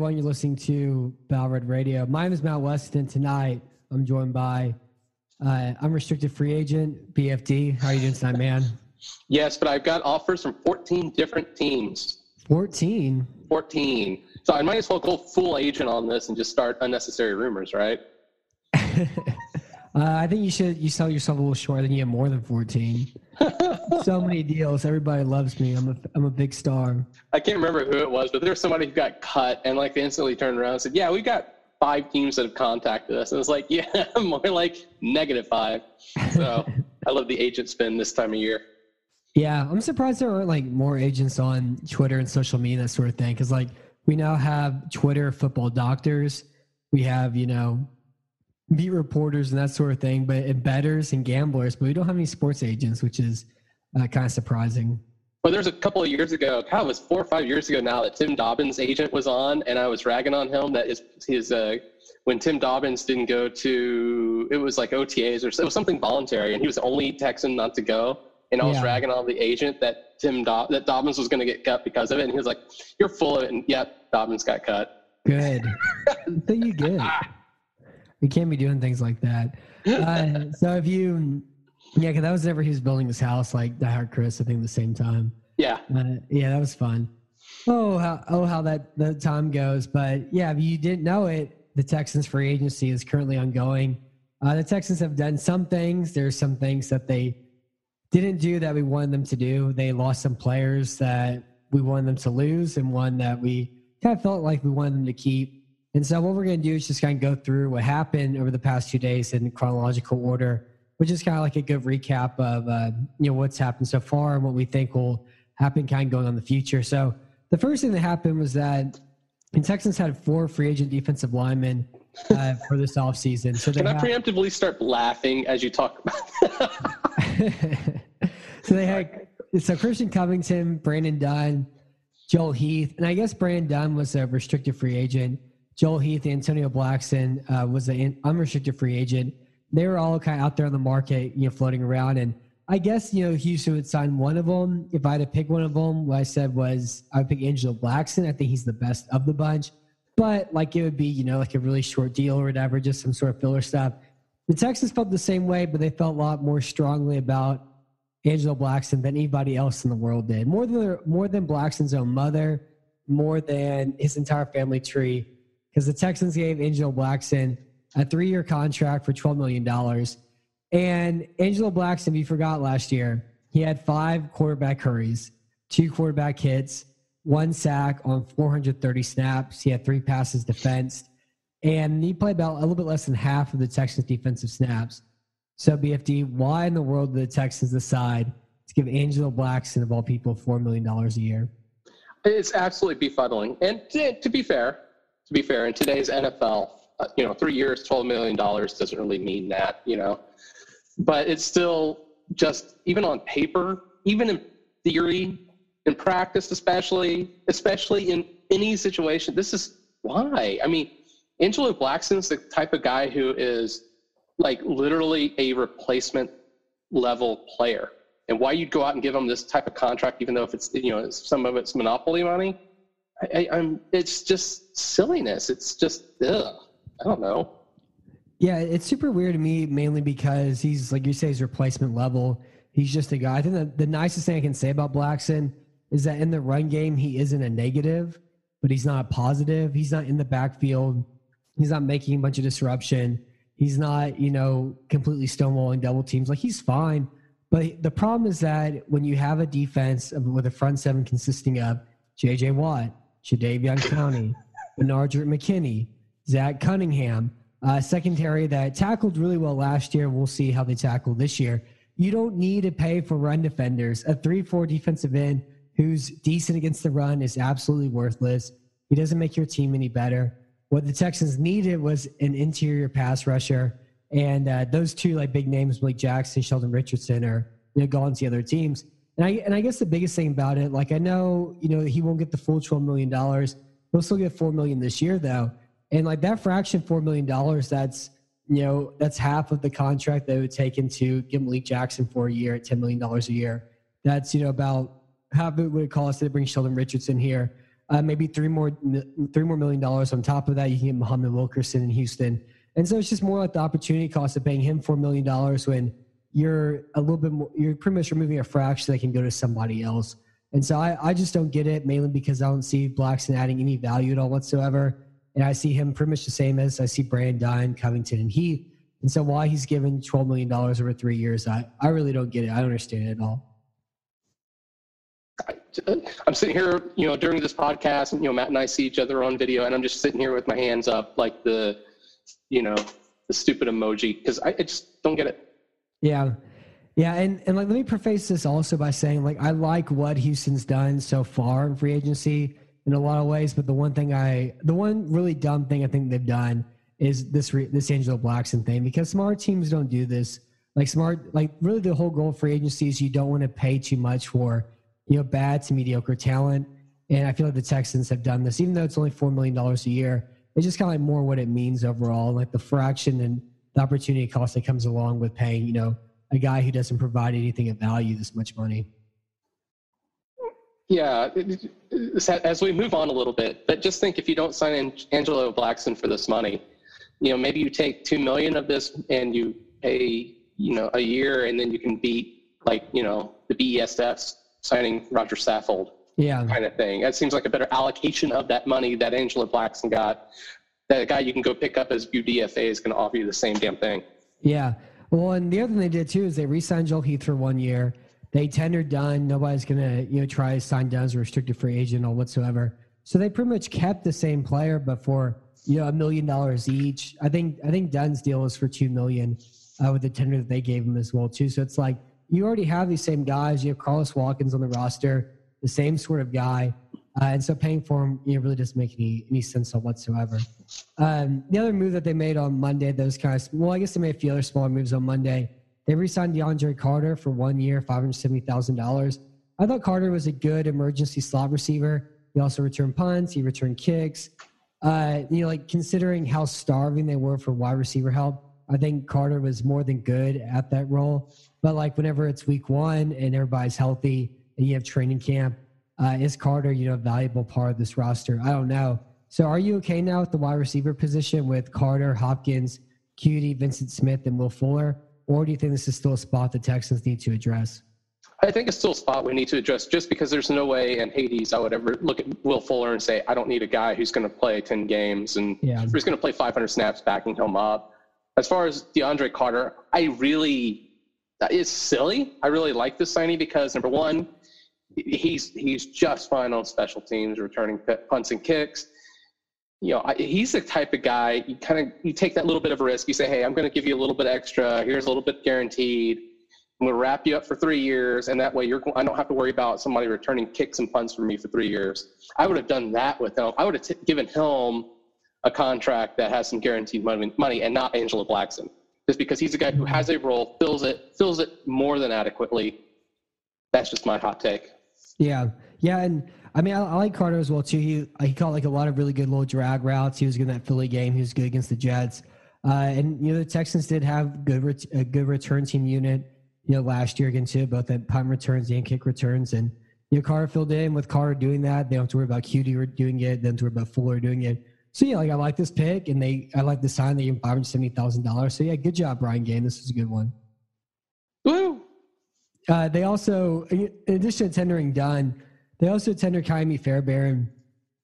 everyone. You're listening to Battle Red Radio. My name is Matt Weston. Tonight, I'm joined by uh, unrestricted free agent BFD. How are you doing tonight, man? Yes, but I've got offers from 14 different teams. 14. 14. So I might as well go full agent on this and just start unnecessary rumors, right? Uh, I think you should you sell yourself a little short. I think you have more than 14. so many deals. Everybody loves me. I'm a I'm a big star. I can't remember who it was, but there was somebody who got cut and like they instantly turned around and said, "Yeah, we got five teams that have contacted us." And it's like, "Yeah, more like negative five. So I love the agent spin this time of year. Yeah, I'm surprised there aren't like more agents on Twitter and social media that sort of thing. Because like we now have Twitter football doctors, we have you know beat reporters and that sort of thing, but and betters and gamblers, but we don't have any sports agents, which is uh, kind of surprising. Well, there's a couple of years ago, God, it was four or five years ago now that Tim Dobbins' agent was on, and I was ragging on him that his his uh, when Tim Dobbins didn't go to it was like OTAs or it was something voluntary, and he was the only Texan not to go. And I was Yeah. ragging on the agent that Tim Dob- that Dobbins was going to get cut because of it, and he was like, "You're full of it." And yep, Dobbins got cut. Good. so you good. We can't be doing things like that. Uh, so if you, yeah, because that was never he was building his house like Die Hard Chris, I think, at the same time. Yeah, Uh, yeah, that was fun. Oh, how, oh, how that the time goes. But yeah, if you didn't know it, the Texans free agency is currently ongoing. Uh, the Texans have done some things. There's some things that they didn't do that we wanted them to do. They lost some players that we wanted them to lose, and one that we kind of felt like we wanted them to keep. And so, what we're going to do is just kind of go through what happened over the past two days in chronological order, which is kind of like a good recap of uh, you know what's happened so far and what we think will happen kind of going on in the future. So, the first thing that happened was that the Texans had four free agent defensive linemen uh, for this offseason. So can I had- preemptively start laughing as you talk about? so they had so Christian Covington, Brandon Dunn, Joel Heath, and I guess Brandon Dunn was a restricted free agent. Joel Heath, Antonio Blackson uh, was an unrestricted free agent. They were all kind of out there on the market, you know, floating around. And I guess you know Houston would sign one of them. If I had to pick one of them, what I said was I would pick Angelo Blackson. I think he's the best of the bunch. But like it would be, you know, like a really short deal or whatever, just some sort of filler stuff. The Texans felt the same way, but they felt a lot more strongly about Angelo Blackson than anybody else in the world did. More than more than Blackson's own mother, more than his entire family tree, because the Texans gave Angelo Blackson a three-year contract for twelve million dollars. And Angelo Blackson, you forgot last year, he had five quarterback hurries, two quarterback hits, one sack on 430 snaps. He had three passes defensed, and he played about a little bit less than half of the Texans' defensive snaps. So, BFD, why in the world did the Texans decide to give Angelo Blackson, of all people, $4 million a year? It's absolutely befuddling. And to be fair, to be fair, in today's NFL, uh, you know, three years, twelve million dollars doesn't really mean that, you know. But it's still just even on paper, even in theory, in practice, especially, especially in any situation. This is why. I mean, Angelo Blackson's the type of guy who is like literally a replacement level player and why you'd go out and give him this type of contract, even though if it's you know some of it's monopoly money. I, I'm it's just silliness. It's just ugh. I don't know. Yeah, it's super weird to me, mainly because he's, like you say, he's replacement level. He's just a guy. I think the nicest thing I can say about Blackson is that in the run game, he isn't a negative, but he's not a positive. He's not in the backfield. He's not making a bunch of disruption. He's not, you know, completely stonewalling double teams. Like he's fine. But the problem is that when you have a defense with a front seven consisting of J.J. Watt, Jadeveon Clowney, Bernard McKinney, Zach Cunningham, secondary that tackled really well last year. We'll see how they tackle this year. You don't need to pay for run defenders. A 3 4 defensive end who's decent against the run is absolutely worthless. He doesn't make your team any better. what the Texans needed was an interior pass rusher. And uh, those two like big names, Malik Jackson, Sheldon Richardson, are you know gone to the other teams. And I and I guess the biggest thing about it, like I know you know he won't get the full twelve million dollars. He'll still get four million this year though, and like that fraction, four million dollars, that's you know that's half of the contract that it would take into give Malik Jackson for a year at ten million dollars a year. That's you know about half of it would cost to bring Sheldon Richardson here. Uh, maybe three more three more million dollars on top of that. You can get Muhammad Wilkerson in Houston, and so it's just more like the opportunity cost of paying him four million dollars when you're a little bit more. You're pretty much removing a fraction that can go to somebody else. And so I, I just don't get it mainly because I don't see Blackson adding any value at all whatsoever. And I see him pretty much the same as I see Brandon Covington, and Heath. And so why he's given $12 million over three years, I, I really don't get it. I don't understand it at all. I'm sitting here, you know, during this podcast, and you know, Matt and I see each other on video, and I'm just sitting here with my hands up, like the, you know, the stupid emoji, because I, I just don't get it. Yeah, yeah, and and like let me preface this also by saying like I like what Houston's done so far in free agency in a lot of ways, but the one thing I, the one really dumb thing I think they've done is this re, this Angelo Blackson thing because smart teams don't do this. Like smart, like really the whole goal free agency is you don't want to pay too much for you know, bad to mediocre talent. And I feel like the Texans have done this, even though it's only $4 million a year. It's just kind of like more what it means overall, like the fraction and the opportunity cost that comes along with paying, you know, a guy who doesn't provide anything of value this much money. Yeah, as we move on a little bit, but just think if you don't sign Angelo Blackson for this money, you know, maybe you take two million of this and you pay, you know, a year, and then you can beat like you know the BESFs signing Roger Saffold. Yeah. Kind of thing. That seems like a better allocation of that money that Angelo Blackson got. That guy you can go pick up as UDFA is going to offer you the same damn thing. Yeah. Well, and the other thing they did too is they re-signed Joel Heath for one year. They tendered Dunn. Nobody's going to you know try to sign Dunn as a restricted free agent or whatsoever. So they pretty much kept the same player, but for you know a million dollars each. I think I think Dunn's deal was for two million uh, with the tender that they gave him as well too. So it's like you already have these same guys. You have Carlos Watkins on the roster, the same sort of guy. Uh, and so paying for him you know, really doesn't make any, any sense whatsoever. Um, the other move that they made on Monday, those of, well, I guess they made a few other smaller moves on Monday. They re signed DeAndre Carter for one year, $570,000. I thought Carter was a good emergency slot receiver. He also returned punts, he returned kicks. Uh, you know, like considering how starving they were for wide receiver help, I think Carter was more than good at that role. But like whenever it's week one and everybody's healthy and you have training camp, uh, is Carter, you know, a valuable part of this roster? I don't know. So are you okay now with the wide receiver position with Carter, Hopkins, Coutee, Vyncint Smith, and Will Fuller? Or do you think this is still a spot the Texans need to address? I think it's still a spot we need to address just because there's no way in Hades I would ever look at Will Fuller and say, I don't need a guy who's going to play 10 games and yeah. who's going to play 500 snaps backing him up. As far as DeAndre Carter, I really that is silly. I really like this signing because number one, he's he's just fine on special teams, returning punts and kicks. You know, he's the type of guy you kind of you take that little bit of risk. You say, hey, I'm going to give you a little bit extra. Here's a little bit guaranteed. I'm going to wrap you up for three years, and that way you're I don't have to worry about somebody returning kicks and punts for me for three years. I would have done that with him. I would have t- given him a contract that has some guaranteed money, money and not Angelo Blackson just because he's a guy who has a role, fills it, fills it more than adequately. That's just my hot take. Yeah, yeah, and I mean I, I like Carter as well too. He he caught like a lot of really good little drag routes. He was good in that Philly game. He was good against the Jets. Uh, and you know the Texans did have good ret- a good return team unit. You know last year again too, both at punt returns and kick returns, and you know Carter filled in with Carter doing that. They don't have to worry about Coutee doing it. They don't have to worry about Fuller doing it. So yeah, like I like this pick, and they I like the sign. They him five hundred seventy thousand dollars. So yeah, good job, Brian Gaine. This is a good one. Uh, they also, in addition to tendering Dunn, they also tendered Ka'imi Fairbairn,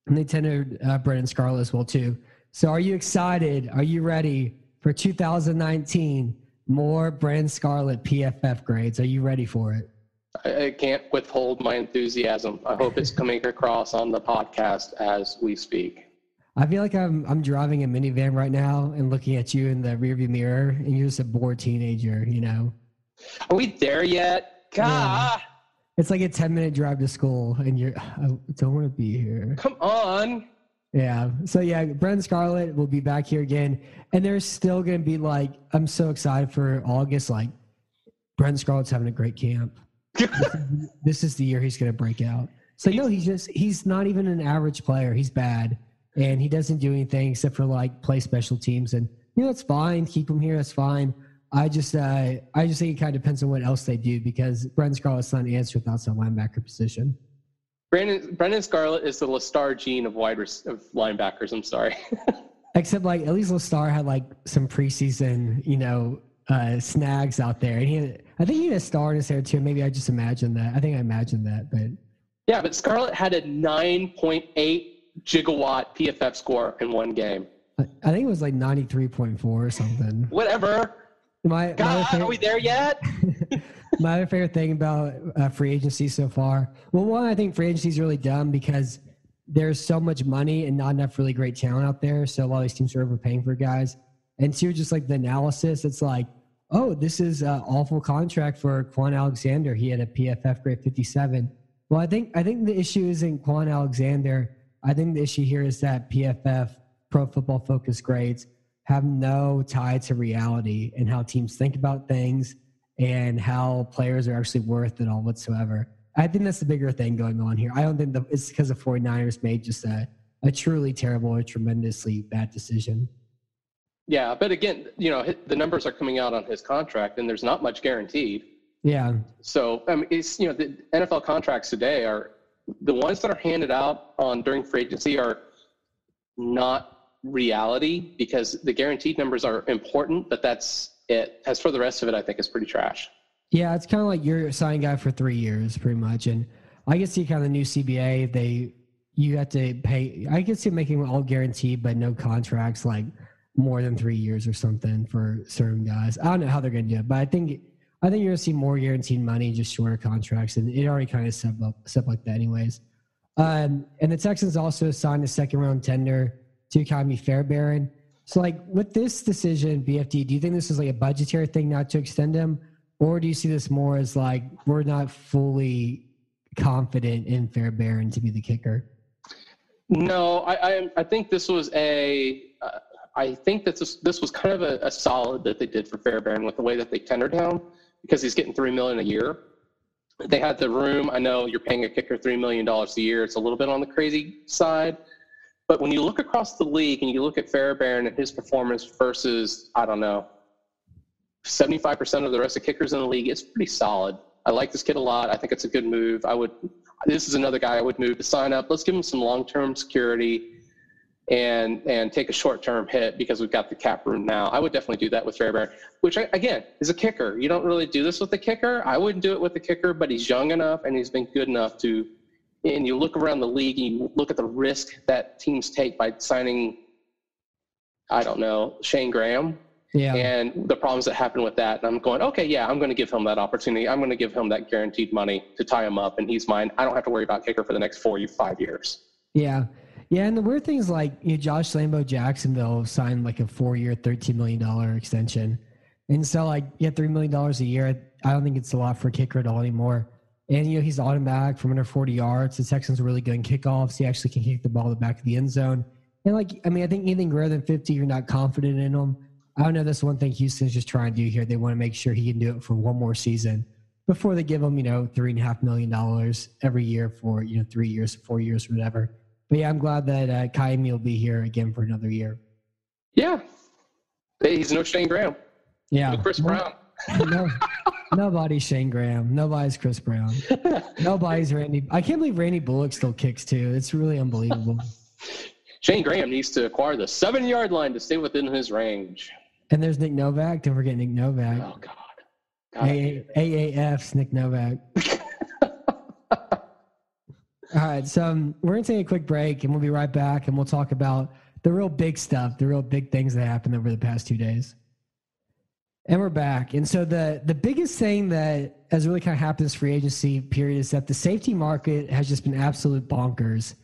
and they tendered uh, Brennan Scarlett as well too. So are you excited? Are you ready for 2019? More Brennan Scarlett PFF grades. Are you ready for it? I, I can't withhold my enthusiasm. I hope it's coming across on the podcast as we speak. I feel like I'm I'm driving a minivan right now and looking at you in the rearview mirror, and you're just a bored teenager, you know. Are we there yet? God. Yeah. It's like a ten minute drive to school, and you're I don't want to be here. Come on. Yeah. So yeah, Brennan Scarlett will be back here again, and there's still going to be like I'm so excited for August. Like Brennan Scarlett's having a great camp. this, is, this is the year he's going to break out. So no, he's just he's not even an average player. He's bad, and he doesn't do anything except for like play special teams, and you know it's fine. Keep him here. That's fine. I just uh, I just think it kind of depends on what else they do because Brennan Scarlett's not an answer without some linebacker position. Brandon Brennan Scarlett is the Lestar Jean of wide res- of linebackers. I'm sorry. Except like at least Lestar had like some preseason, you know, uh, snags out there, and he had, I think he had a star in his hair too. Maybe I just imagined that. I think I imagined that, but yeah, but Scarlett had a 9.8 gigawatt PFF score in one game. I think it was like 93.4 or something. Whatever. My, God, my are we there yet? my other favorite thing about uh, free agency so far, well, one, I think free agency is really dumb because there's so much money and not enough really great talent out there. So a lot of these teams are overpaying for guys. And two, just like the analysis, it's like, oh, this is an awful contract for Kwon Alexander. He had a PFF grade 57. Well, I think I think the issue isn't Kwon Alexander. I think the issue here is that PFF Pro Football Focus grades have no tie to reality and how teams think about things and how players are actually worth it all whatsoever. I think that's the bigger thing going on here. I don't think the, it's because the 49ers made just a, a truly terrible or tremendously bad decision. Yeah, but again, you know, the numbers are coming out on his contract and there's not much guaranteed. Yeah. So, I mean, it's, you know, the NFL contracts today are the ones that are handed out on during free agency are not reality because the guaranteed numbers are important, but that's it. As for the rest of it, I think is pretty trash. Yeah, it's kind of like you're a sign guy for three years, pretty much. And I can see kind of the new CBA. They you have to pay. I can see making all guaranteed, but no contracts like more than three years or something for certain guys. I don't know how they're going to do it, but I think I think you're going to see more guaranteed money, just shorter contracts, and it already kind of set up set like that, anyways. Um, and the Texans also signed a second round tender to Ka'imi Fairbairn. So, like with this decision, BFD, do you think this is like a budgetary thing not to extend him, or do you see this more as like we're not fully confident in fair Fairbairn to be the kicker? No, I I, I think this was a. Uh, I think that this, this was kind of a, a, solid that they did for Fairbairn with the way that they tendered him because he's getting three million a year. They had the room. I know you're paying a kicker three million dollars a year. It's a little bit on the crazy side, but when you look across the league and you look at Fairbairn and his performance versus, I don't know, 75% of the rest of kickers in the league, it's pretty solid. I like this kid a lot. I think it's a good move. I would, this is another guy I would move to sign up. Let's give him some long term security and and take a short term hit because we've got the cap room now. I would definitely do that with Fairbairn, which again is a kicker. You don't really do this with the kicker. I wouldn't do it with the kicker, but he's young enough and he's been good enough to and you look around the league and you look at the risk that teams take by signing, I don't know, Shayne Graham. Yeah. And the problems that happen with that. And I'm going, okay, yeah, I'm going to give him that opportunity. I'm going to give him that guaranteed money to tie him up, and he's mine. I don't have to worry about kicker for the next four, five years. Yeah. Yeah, and the weird thing is like you know, Josh Lambo Jacksonville signed like a four-year, thirteen million dollar extension, and so like yeah, three million dollars a year. I don't think it's a lot for a kicker at all anymore. And, you know, he's automatic from under 40 yards. The Texans are really good in kickoffs. He actually can kick the ball the back of the end zone. And, like, I mean, I think anything greater than 50, you're not confident in him. I don't know. That's one thing Houston's just trying to do here. They want to make sure he can do it for one more season before they give him, you know, three and a half million dollars every year for, you know, three years, four years, whatever. But yeah, I'm glad that uh, Ka'imi will be here again for another year. Yeah. hey, He's no Shayne Graham. Yeah. No Kris Brown. no, nobody's Shayne Graham. Nobody's Kris Brown. Nobody's Randy. I can't believe Randy Bullock still kicks too. It's really unbelievable. Shayne Graham needs to acquire the seven yard line to stay within his range. And there's Nick Novak. Don't forget Nick Novak. Oh God. God AAF's Nick Novak. All right, so um, we're gonna take a quick break, and we'll be right back, and we'll talk about the real big stuff, the real big things that happened over the past two days. And we're back. And so the the biggest thing that has really kind of happened this free agency period is that the safety market has just been absolute bonkers.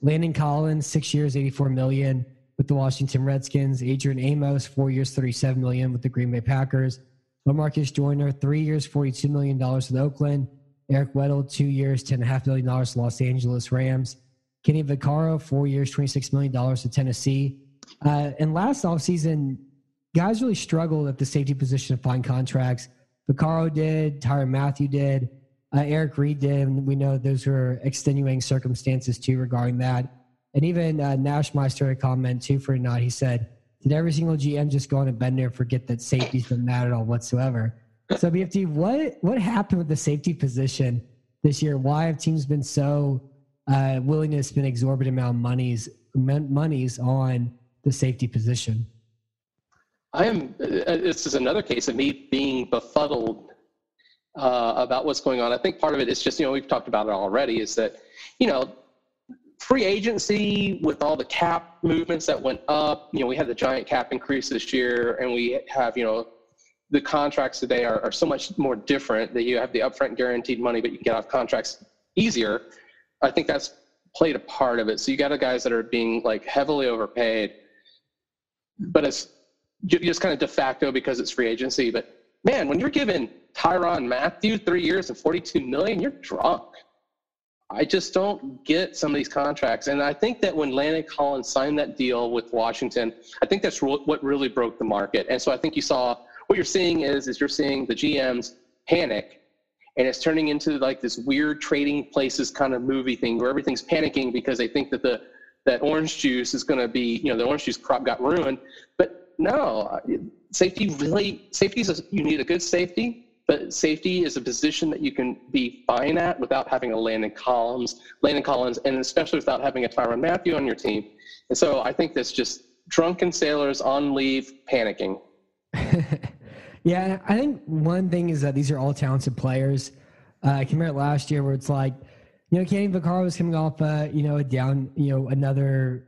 Landon Collins, six years, 84 million with the Washington Redskins. Adrian Amos, four years, 37 million with the Green Bay Packers. Lamarcus Joyner, three years, $42 million with Oakland. Eric Weddle, two years, $10.5 million Los Angeles Rams. Kenny Vaccaro, four years, $26 million to Tennessee. Uh, and last offseason, guys really struggled at the safety position to find contracts. Vaccaro did, Tyrann Mathieu did, uh, Eric Reid did. And we know those were extenuating circumstances too regarding that. And even uh, Nashmeister had a comment too for a nod. He said, Did every single GM just go on a bender and forget that safety's been mad at all whatsoever? So, BFT, what, what happened with the safety position this year? Why have teams been so uh, willing to spend exorbitant amount of monies, monies on the safety position? I am. Uh, this is another case of me being befuddled uh, about what's going on. I think part of it is just you know we've talked about it already. Is that you know free agency with all the cap movements that went up. You know we had the giant cap increase this year, and we have you know the contracts today are, are so much more different that you have the upfront guaranteed money, but you can get off contracts easier. I think that's played a part of it. So you got guys that are being like heavily overpaid, but it's just kind of de facto because it's free agency. But man, when you're giving Tyrann Mathieu three years and 42 million, you're drunk. I just don't get some of these contracts. And I think that when Landon Collins signed that deal with Washington, I think that's what really broke the market. And so I think you saw what you're seeing is, is you're seeing the GMs panic and it's turning into like this weird trading places kind of movie thing where everything's panicking because they think that the that orange juice is going to be you know the orange juice crop got ruined but no safety really safety is a, you need a good safety but safety is a position that you can be fine at without having a Landon Collins, Landon Collins, and especially without having a Tyrann Mathieu on your team. And so I think that's just drunken sailors on leave panicking. Yeah, I think one thing is that these are all talented players. Uh, I can remember last year where it's like, you know, Kenny Vaccaro was coming off, uh, you know, a down, you know, another.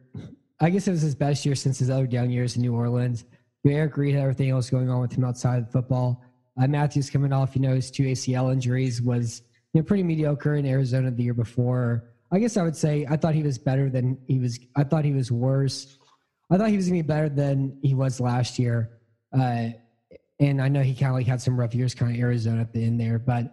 I guess it was his best year since his other down years in New Orleans. You know, Eric Reid had everything else going on with him outside of football. Uh, Mathieu's coming off, you know, his two ACL injuries was you know pretty mediocre in Arizona the year before. I guess I would say I thought he was better than he was. I thought he was worse. I thought he was going to be better than he was last year. Uh, and I know he kind of like had some rough years, kind of Arizona at the end there. But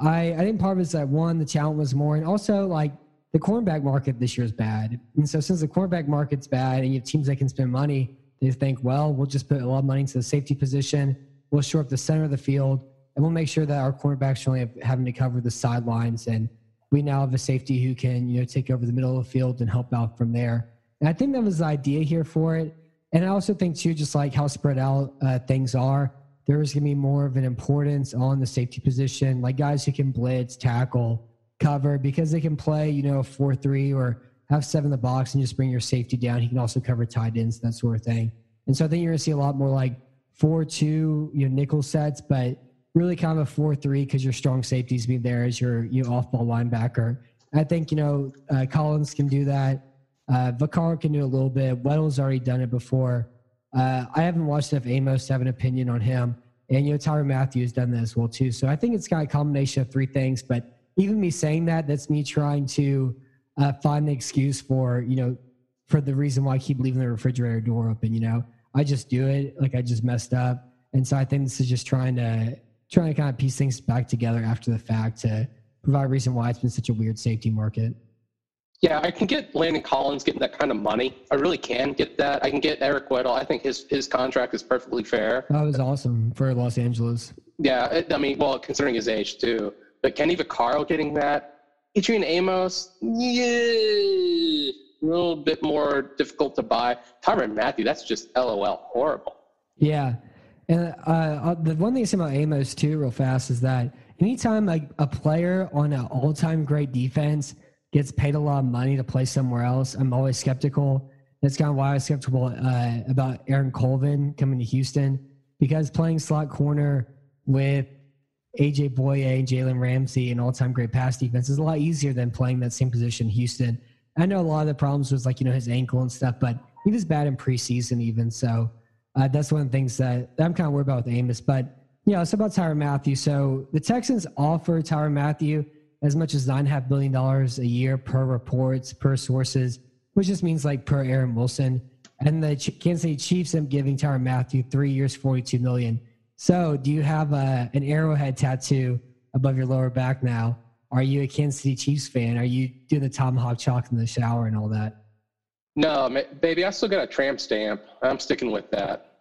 I, I think part of it is that one, the talent was more, and also like the cornerback market this year is bad. And so since the cornerback market's bad, and you have teams that can spend money, they think, well, we'll just put a lot of money into the safety position. We'll shore up the center of the field, and we'll make sure that our cornerbacks are only having to cover the sidelines. And we now have a safety who can, you know, take over the middle of the field and help out from there. And I think that was the idea here for it. And I also think too, just like how spread out uh, things are, there's going to be more of an importance on the safety position, like guys who can blitz, tackle, cover, because they can play, you know, four three or have seven in the box and just bring your safety down. He can also cover tight ends, that sort of thing. And so I think you're going to see a lot more like four two, you know, nickel sets, but really kind of a four three because your strong safeties be there as your you know, off ball linebacker. I think you know uh, Collins can do that. Uh, Vaccaro can do a little bit. Weddle's already done it before. Uh, I haven't watched enough Amos to have an opinion on him. And, you know, Tyrann Mathieu's done that as well, too. So I think it's got a combination of three things. But even me saying that, that's me trying to uh, find an excuse for, you know, for the reason why I keep leaving the refrigerator door open, you know. I just do it. Like I just messed up. And so I think this is just trying to, trying to kind of piece things back together after the fact to provide a reason why it's been such a weird safety market. Yeah, I can get Landon Collins getting that kind of money. I really can get that. I can get Eric Weddle. I think his his contract is perfectly fair. That was awesome for Los Angeles. Yeah, I mean, well, considering his age too. But Kenny Vaccaro getting that. Adrian Amos, yeah, a little bit more difficult to buy. Tyrann Mathieu, that's just LOL, horrible. Yeah, and uh, uh, the one thing I say about Amos too, real fast, is that anytime a, a player on an all-time great defense gets paid a lot of money to play somewhere else, I'm always skeptical. That's kind of why I was skeptical uh, about Aaron Colvin coming to Houston because playing slot corner with AJ Bouye and Jalen Ramsey and all-time great pass defense is a lot easier than playing that same position in Houston. I know a lot of the problems was like you know his ankle and stuff, but he was bad in preseason even. So uh, that's one of the things that, I'm kind of worried about with Amos. But you know, it's about Tyrann Mathieu. So the Texans offer Tyrann Mathieu as much as nine half billion dollars a year per reports, per sources, which just means like per Aaron Wilson. And the Kansas City Chiefs am giving Tyrann Mathieu three years, forty-two million. So, do you have a, an arrowhead tattoo above your lower back now? are you a Kansas City Chiefs fan? Are you doing the tomahawk chalk in the shower and all that? No, ma- baby, I still got a tramp stamp. I'm sticking with that.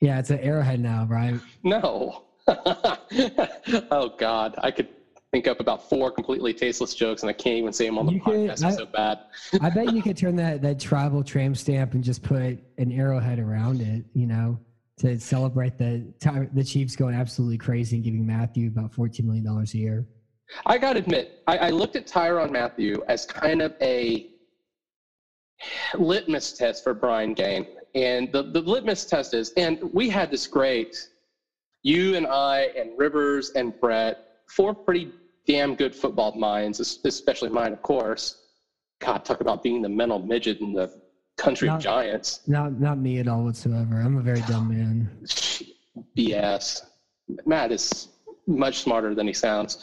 Yeah, it's an arrowhead now, right? No. oh God, I could think up about four completely tasteless jokes, and I can't even say them on the You could- podcast. I- It's so bad. I bet you could turn that that tribal tramp stamp and just put an arrowhead around it, you know, to celebrate the the Chiefs going absolutely crazy and giving Mathieu about fourteen million dollars a year. I got to admit, I, I looked at Tyrann Mathieu as kind of a litmus test for Brian Gaine. And the, the litmus test is, and we had this great, you and I and Rivers and Brett, four pretty damn good football minds, especially mine, of course. God, talk about being the mental midget in the country Not- of giants. Not not me at all whatsoever. I'm a very dumb man. BS. Matt is much smarter than he sounds.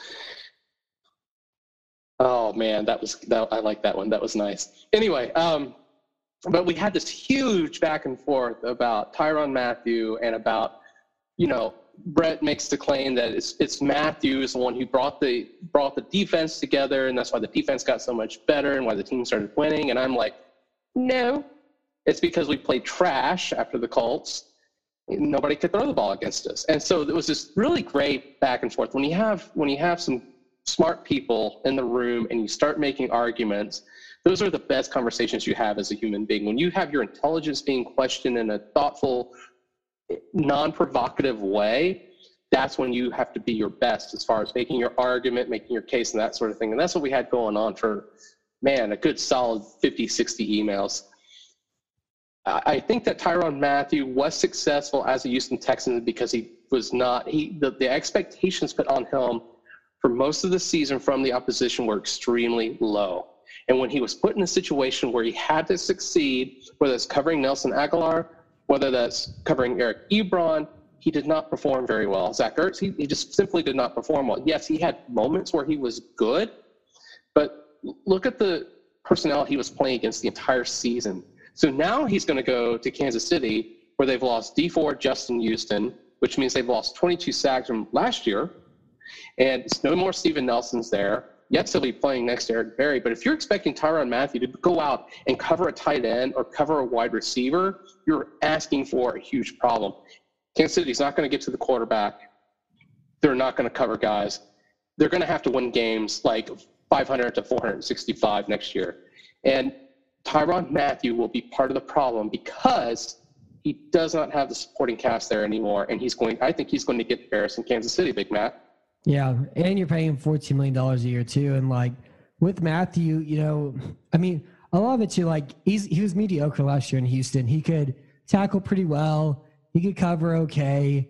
Oh man, that was that, I like that one. That was nice. Anyway, um, but we had this huge back and forth about Tyrann Mathieu and about, you know, Brett makes the claim that it's it's Mathieu is the one who brought the brought the defense together, and that's why the defense got so much better and why the team started winning. And I'm like, no, it's because we played trash after the Colts nobody could throw the ball against us. And so it was this really great back and forth. When you have when you have some smart people in the room and you start making arguments, those are the best conversations you have as a human being. When you have your intelligence being questioned in a thoughtful, non-provocative way, that's when you have to be your best as far as making your argument, making your case, and that sort of thing. And that's what we had going on for, man, a good solid 50, 60 emails. I think that Tyrann Mathieu was successful as a Houston Texan because he was not he the, the expectations put on him for most of the season from the opposition were extremely low. And when he was put in a situation where he had to succeed, whether it's covering Nelson Agholor, whether that's covering Eric Ebron, he did not perform very well. Zach Ertz, he, he just simply did not perform well. Yes, he had moments where he was good, but look at the personnel he was playing against the entire season. So now he's going to go to Kansas City, where they've lost Dee Ford Justin Houston, which means they've lost 22 sacks from last year, and it's no more Steven Nelson's there. Yes, he'll be playing next to Eric Berry, but if you're expecting Tyrann Mathieu to go out and cover a tight end or cover a wide receiver, you're asking for a huge problem. Kansas City's not going to get to the quarterback. They're not going to cover guys. They're going to have to win games like 500 to 465 next year. And Tyrann Mathieu will be part of the problem because he does not have the supporting cast there anymore. And he's going, I think he's going to get embarrassed in Kansas City, Big Matt. Yeah, and you're paying him fourteen million dollars a year too. And like with Mathieu, you know, I mean, a lot of it too. Like he's he was mediocre last year in Houston. He could tackle pretty well. He could cover okay.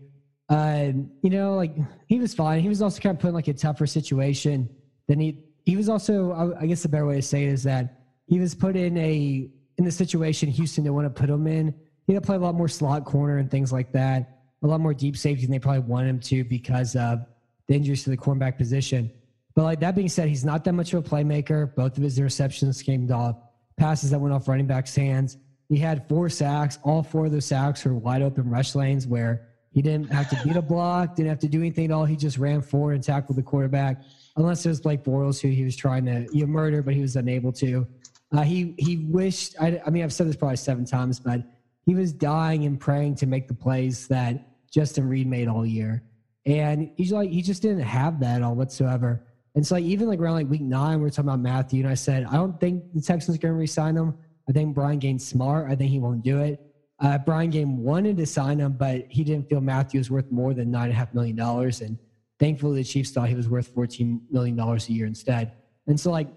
Uh, you know, like he was fine. He was also kind of put in like a tougher situation. than he he was also, I, guess the better way to say it is that he was put in a in the situation Houston didn't want to put him in. He had to play a lot more slot corner and things like that. A lot more deep safety than they probably wanted him to because of the injuries to the cornerback position. But like that being said, he's not that much of a playmaker. Both of his interceptions came off passes that went off running back's hands. He had four sacks. All four of those sacks were wide open rush lanes where he didn't have to beat a block, didn't have to do anything at all. He just ran forward and tackled the quarterback. Unless it was Blake Bortles who he was trying to you know, murder, but he was unable to. Uh, he he wished. I, I mean, I've said this probably seven times, but he was dying and praying to make the plays that Justin Reid made all year, and he's like he just didn't have that at all whatsoever. And so like even like around like week nine, we are talking about Mathieu, and I said I don't think the Texans are going to re-sign him. I think Brian Gaine's smart. I think he won't do it. Uh, Brian Gaine wanted to sign him, but he didn't feel Mathieu was worth more than nine and a half million dollars, and thankfully the Chiefs thought he was worth fourteen million dollars a year instead. And so like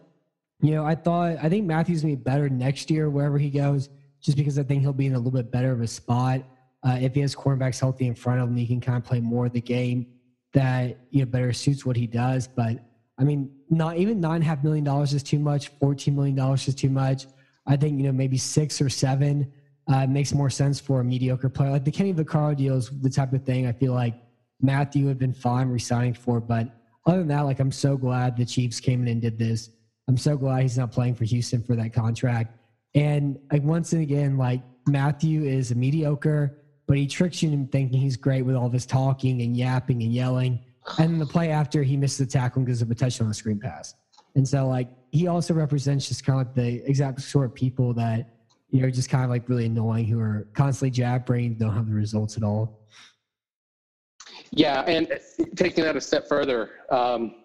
you know, I thought I think Mathieu's gonna be better next year wherever he goes, just because I think he'll be in a little bit better of a spot. Uh, if he has cornerbacks healthy in front of him, he can kind of play more of the game that you know better suits what he does. But I mean, not even nine and a half million dollars is too much. Fourteen million dollars is too much. I think you know maybe six or seven uh, makes more sense for a mediocre player. Like the Kenny Vaccaro deal is the type of thing I feel like Mathieu had been fine resigning for. But other than that, like I'm so glad the Chiefs came in and did this. I'm so glad he's not playing for Houston for that contract. And like once and again, like Mathieu is a mediocre, but he tricks you into thinking he's great with all this talking and yapping and yelling. and the play after he misses the tackle and gives up a touchdown on the screen pass. And so like he also represents just kind of like the exact sort of people that you know just kind of like really annoying who are constantly jabbering, don't have the results at all. Yeah, and taking that a step further, um,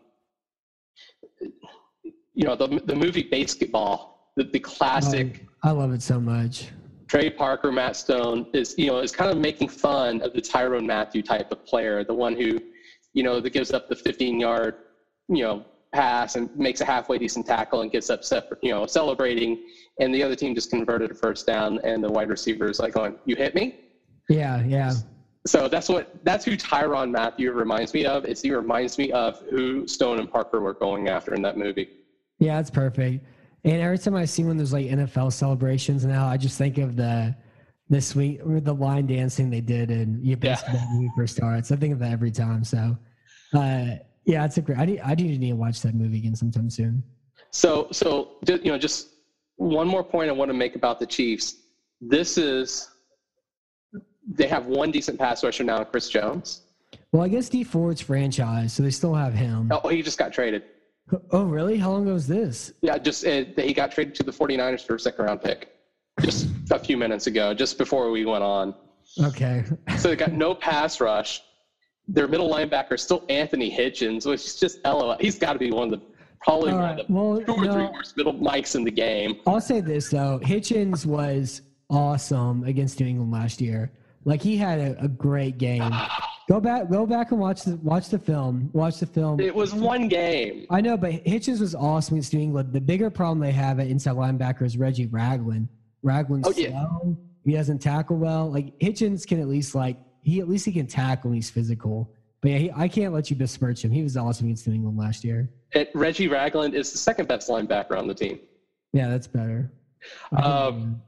you know, the the movie BASEketball, the, the classic. Oh, I love it so much. Trey Parker, Matt Stone is you know is kind of making fun of the Tyrann Mathieu type of player, the one who, you know, that gives up the 15 yard, you know, pass and makes a halfway decent tackle and gets upset, you know, celebrating, and the other team just converted a first down, and the wide receiver is like going, "You hit me." Yeah, yeah. So that's what that's who Tyrann Mathieu reminds me of. It's he reminds me of who Stone and Parker were going after in that movie. Yeah, it's perfect. And every time I see one of those like NFL celebrations now, I just think of the the sweet or the line dancing they did in you basketball yeah. movie first starts. I think of that every time. So uh, yeah, it's a great. I need I do need to watch that movie again sometime soon. So so you know just one more point I want to make about the Chiefs. This is they have one decent pass rusher now, Chris Jones. Well, I guess Dee Ford's franchise, so they still have him. Oh, he just got traded. Oh, really? How long ago was this? Yeah, just uh, he got traded to the 49ers for a second round pick just a few minutes ago, just before we went on. Okay. so they got no pass rush. Their middle linebacker is still Anthony Hitchens, which is just LOL. He's got to be one of the probably All one right. of the well, two or no, three worst middle mics in the game. I'll say this though: Hitchens was awesome against New England last year. Like he had a, a great game. Go back, go back and watch the watch the film. Watch the film. It was one game. I know, but Hitchens was awesome against New England. The bigger problem they have at inside linebacker is Reggie Ragland. Ragland's oh, yeah. slow. He doesn't tackle well. Like Hitchens can at least like he at least he can tackle. He's physical. But yeah, he, I can't let you besmirch him. He was awesome against New England last year. Reggie Ragland is the second best linebacker on the team. Yeah, that's better. Um,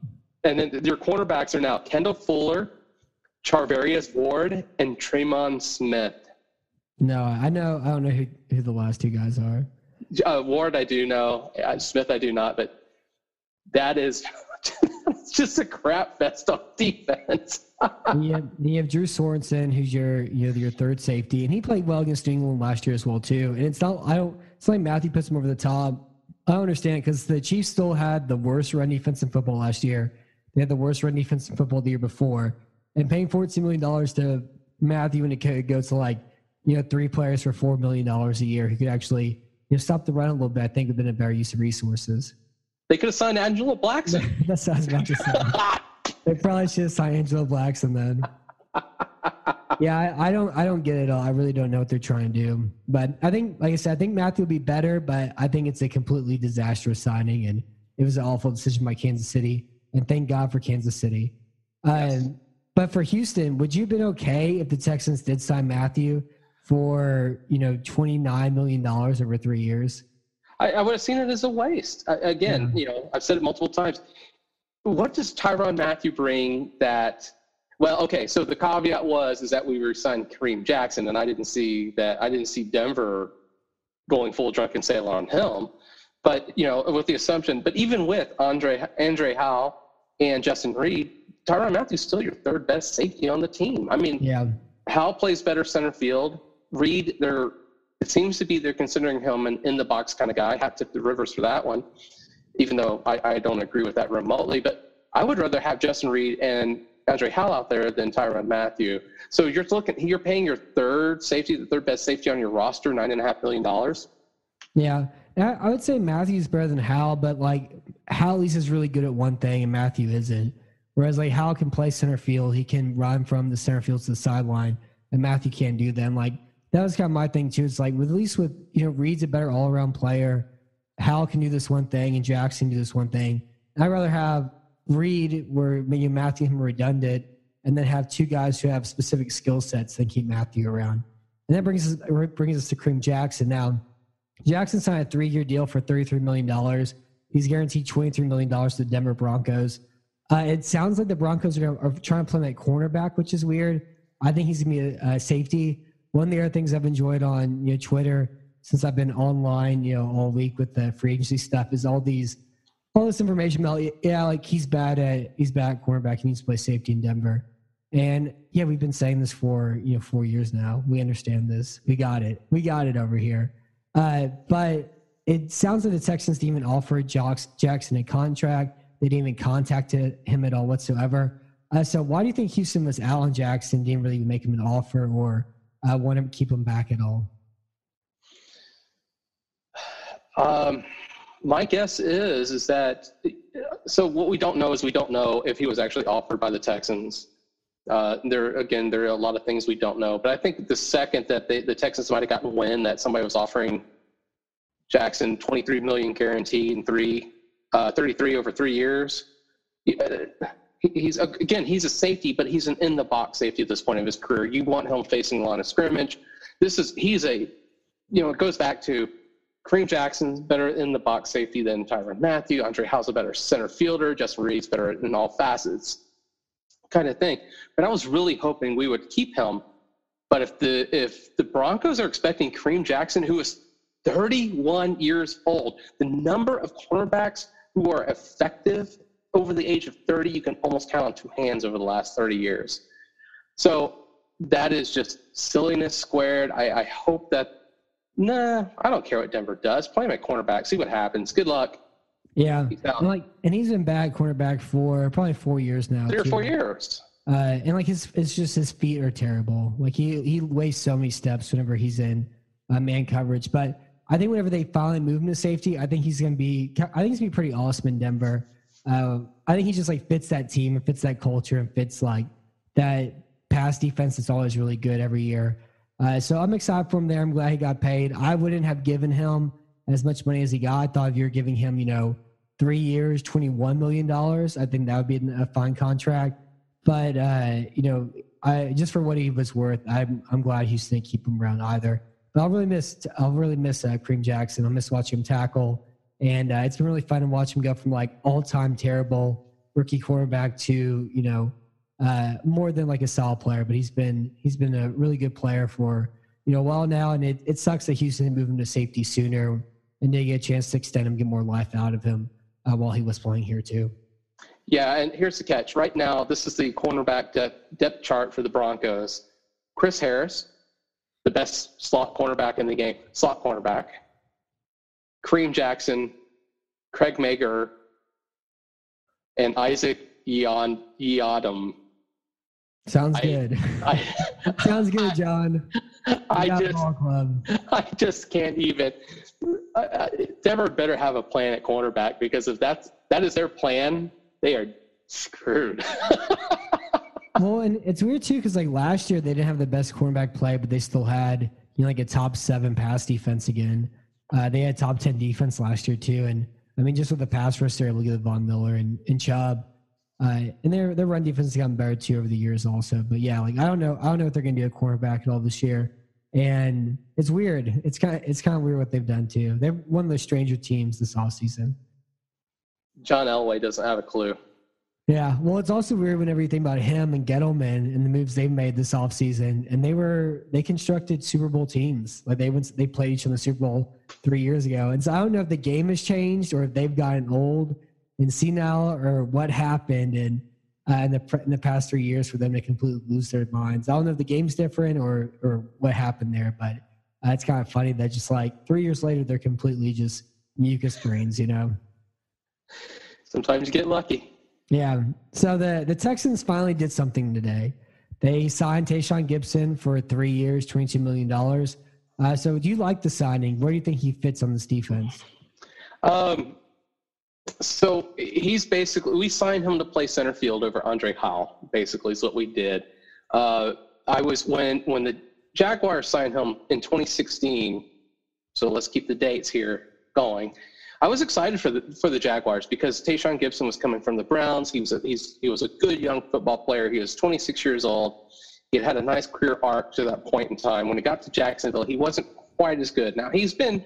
and then your cornerbacks are now Kendall Fuller, Charvarius Ward and Tremon Smith. No, I know. I don't know who, who the last two guys are. Uh, Ward, I do know. Uh, Smith, I do not. But that is just a crap fest on defense. you, have, you have Drew Sorensen, who's your you know your third safety, and he played well against New England last year as well too. And it's not I don't. It's like Mathieu puts him over the top. I don't understand because the Chiefs still had the worst run defense in football last year. They had the worst run defense in football the year before and paying $14 million to Mathieu and it could go to like, you know, three players for $4 million a year who could actually, you know, stop the run a little bit, I think would have been a better use of resources. They could have signed Angelo Blackson. That's what I was about to say. they probably should have signed Angelo Blackson then. yeah, I, I, don't I don't get it all. I really don't know what they're trying to do. But I think, like I said, I think Mathieu will be better, but I think it's a completely disastrous signing and it was an awful decision by Kansas City. And thank God for Kansas City. Yes. Um, but for Houston, would you have been okay if the Texans did sign Mathieu for you know twenty nine million dollars over three years? I, I, would have seen it as a waste. I, again, yeah. you know, I've said it multiple times. What does Tyrann Mathieu bring that? Well, okay, so the caveat was is that we re-signed Kareem Jackson, and I didn't see that. I didn't see Denver going full drunken sailor on him. But you know, with the assumption, but even with Andre Andre Hal and Justin Reid, Tyrann Mathieu's still your third best safety on the team. I mean, yeah. Hal plays better center field. Reid, they're it seems to be they're considering him an in the box kind of guy. I have to the Rivers for that one, even though I, I don't agree with that remotely. But I would rather have Justin Reid and Andre Hal out there than Tyrann Mathieu. So you're looking, you're paying your third safety, the third best safety on your roster, nine and a half million dollars. Yeah, I would say Mathieu's better than Hal, but like Hal at least is really good at one thing, and Mathieu isn't. Whereas like Hal can play center field, he can run from the center field to the sideline, and Mathieu can't do that. And like that was kind of my thing too. It's like with at least with you know Reid's a better all around player. Hal can do this one thing, and Jackson do this one thing. And I'd rather have Reid where maybe Mathieu him redundant, and then have two guys who have specific skill sets than keep Mathieu around. And that brings us brings us to Kareem Jackson. Now, Jackson signed a three year deal for thirty three million dollars. He's guaranteed twenty three million dollars to the Denver Broncos. Uh, it sounds like the Broncos are, are, trying to play at cornerback, which is weird. I think he's gonna be a, a, safety. One of the other things I've enjoyed on you know Twitter since I've been online, you know, all week with the free agency stuff is all these all this information about yeah, like he's bad at he's bad at cornerback. He needs to play safety in Denver. And yeah, we've been saying this for you know four years now. We understand this. We got it. We got it over here. Uh, but it sounds like the Texans didn't even offer Jackson a contract. They didn't even contact him at all whatsoever. Uh, so why do you think Houston was on Jackson? Didn't really make him an offer or uh, want to keep him back at all? Um, my guess is is that so what we don't know is we don't know if he was actually offered by the Texans. Uh, there again, there are a lot of things we don't know, but I think the second that they, the Texans might have gotten wind that somebody was offering Jackson 23 million guaranteed and three, uh, 33 over three years. He's again, he's a safety, but he's an in the box safety at this point of his career. You want him facing the line of scrimmage. This is he's a, you know, it goes back to Kareem Jackson's better in the box safety than Tyrann Mathieu. Andre Howse a better center fielder. Justin Reid's better in all facets, kind of thing. But I was really hoping we would keep him. But if the if the Broncos are expecting Kareem Jackson, who is 31 years old. The number of cornerbacks who are effective over the age of 30, you can almost count on two hands over the last 30 years. So that is just silliness squared. I, I hope that, nah, I don't care what Denver does. Play him at cornerback, see what happens. Good luck. Yeah. And like, and he's been bad cornerback for probably four years now. Three or too. four years. Uh, and like his, it's just his feet are terrible. Like he he wastes so many steps whenever he's in uh, man coverage. But I think whenever they finally move him to safety, I think he's going to be. I think he's going to be pretty awesome in Denver. Uh, I think he just like fits that team and fits that culture and fits like that pass defense that's always really good every year. Uh, so I'm excited for him there. I'm glad he got paid. I wouldn't have given him as much money as he got. I thought if you're giving him, you know, three years, $21 million, I think that would be a fine contract. But, uh, you know, I just for what he was worth, I'm, I'm glad Houston didn't keep him around either. But I'll really miss I'll really miss uh, Kareem Jackson. I'll miss watching him tackle, and uh, it's been really fun to watch him go from like all time terrible rookie quarterback to you know uh, more than like a solid player. But he's been he's been a really good player for you know a while now, and it, it sucks that Houston didn't move him to safety sooner and didn't get a chance to extend him, get more life out of him uh, while he was playing here too. Yeah, and here's the catch. Right now, this is the cornerback depth, depth chart for the Broncos. Chris Harris, the best slot cornerback in the game, slot cornerback. Kareem Jackson, Craig Mager, and Isaac Eon Yiadom. Sounds I, good. I, Sounds good, John. I just, I just can't even. Uh, Denver better have a plan at cornerback because if that's that is their plan, they are screwed. well, and it's weird too because like last year they didn't have the best cornerback play, but they still had you know like a top seven pass defense again. Uh, they had top ten defense last year too, and I mean just with the pass rush, they're able to get Von Miller and, and Chubb. Uh, and their their run defense has gotten better too over the years also. But yeah, like I don't know, I don't know if they're going to do a cornerback at all this year. And it's weird. It's kind of it's kind of weird what they've done too. They're one of the stranger teams this off season. John Elway doesn't have a clue. Yeah, well, it's also weird whenever you think about him and Gettleman and the moves they've made this offseason. And they were they constructed Super Bowl teams. Like they went they played each in the Super Bowl three years ago. And so I don't know if the game has changed or if they've gotten old and senile or what happened and uh, in the in the past three years for them to completely lose their minds. I don't know if the game's different or or what happened there, but uh, it's kind of funny that just like three years later they're completely just mucus brains, you know. Sometimes you get lucky. Yeah. So the the Texans finally did something today. They signed Tashaun Gipson for three years, twenty two million dollars. Uh, so do you like the signing? Where do you think he fits on this defense? Um, so he's basically we signed him to play center field over Andre Howell. Basically, is what we did. Uh, I was when when the Jaguars signed him in 2016. So let's keep the dates here going. I was excited for the for the Jaguars because Tashaun Gipson was coming from the Browns. He was a, he's he was a good young football player. He was 26 years old. He had had a nice career arc to that point in time. When he got to Jacksonville, he wasn't quite as good. Now he's been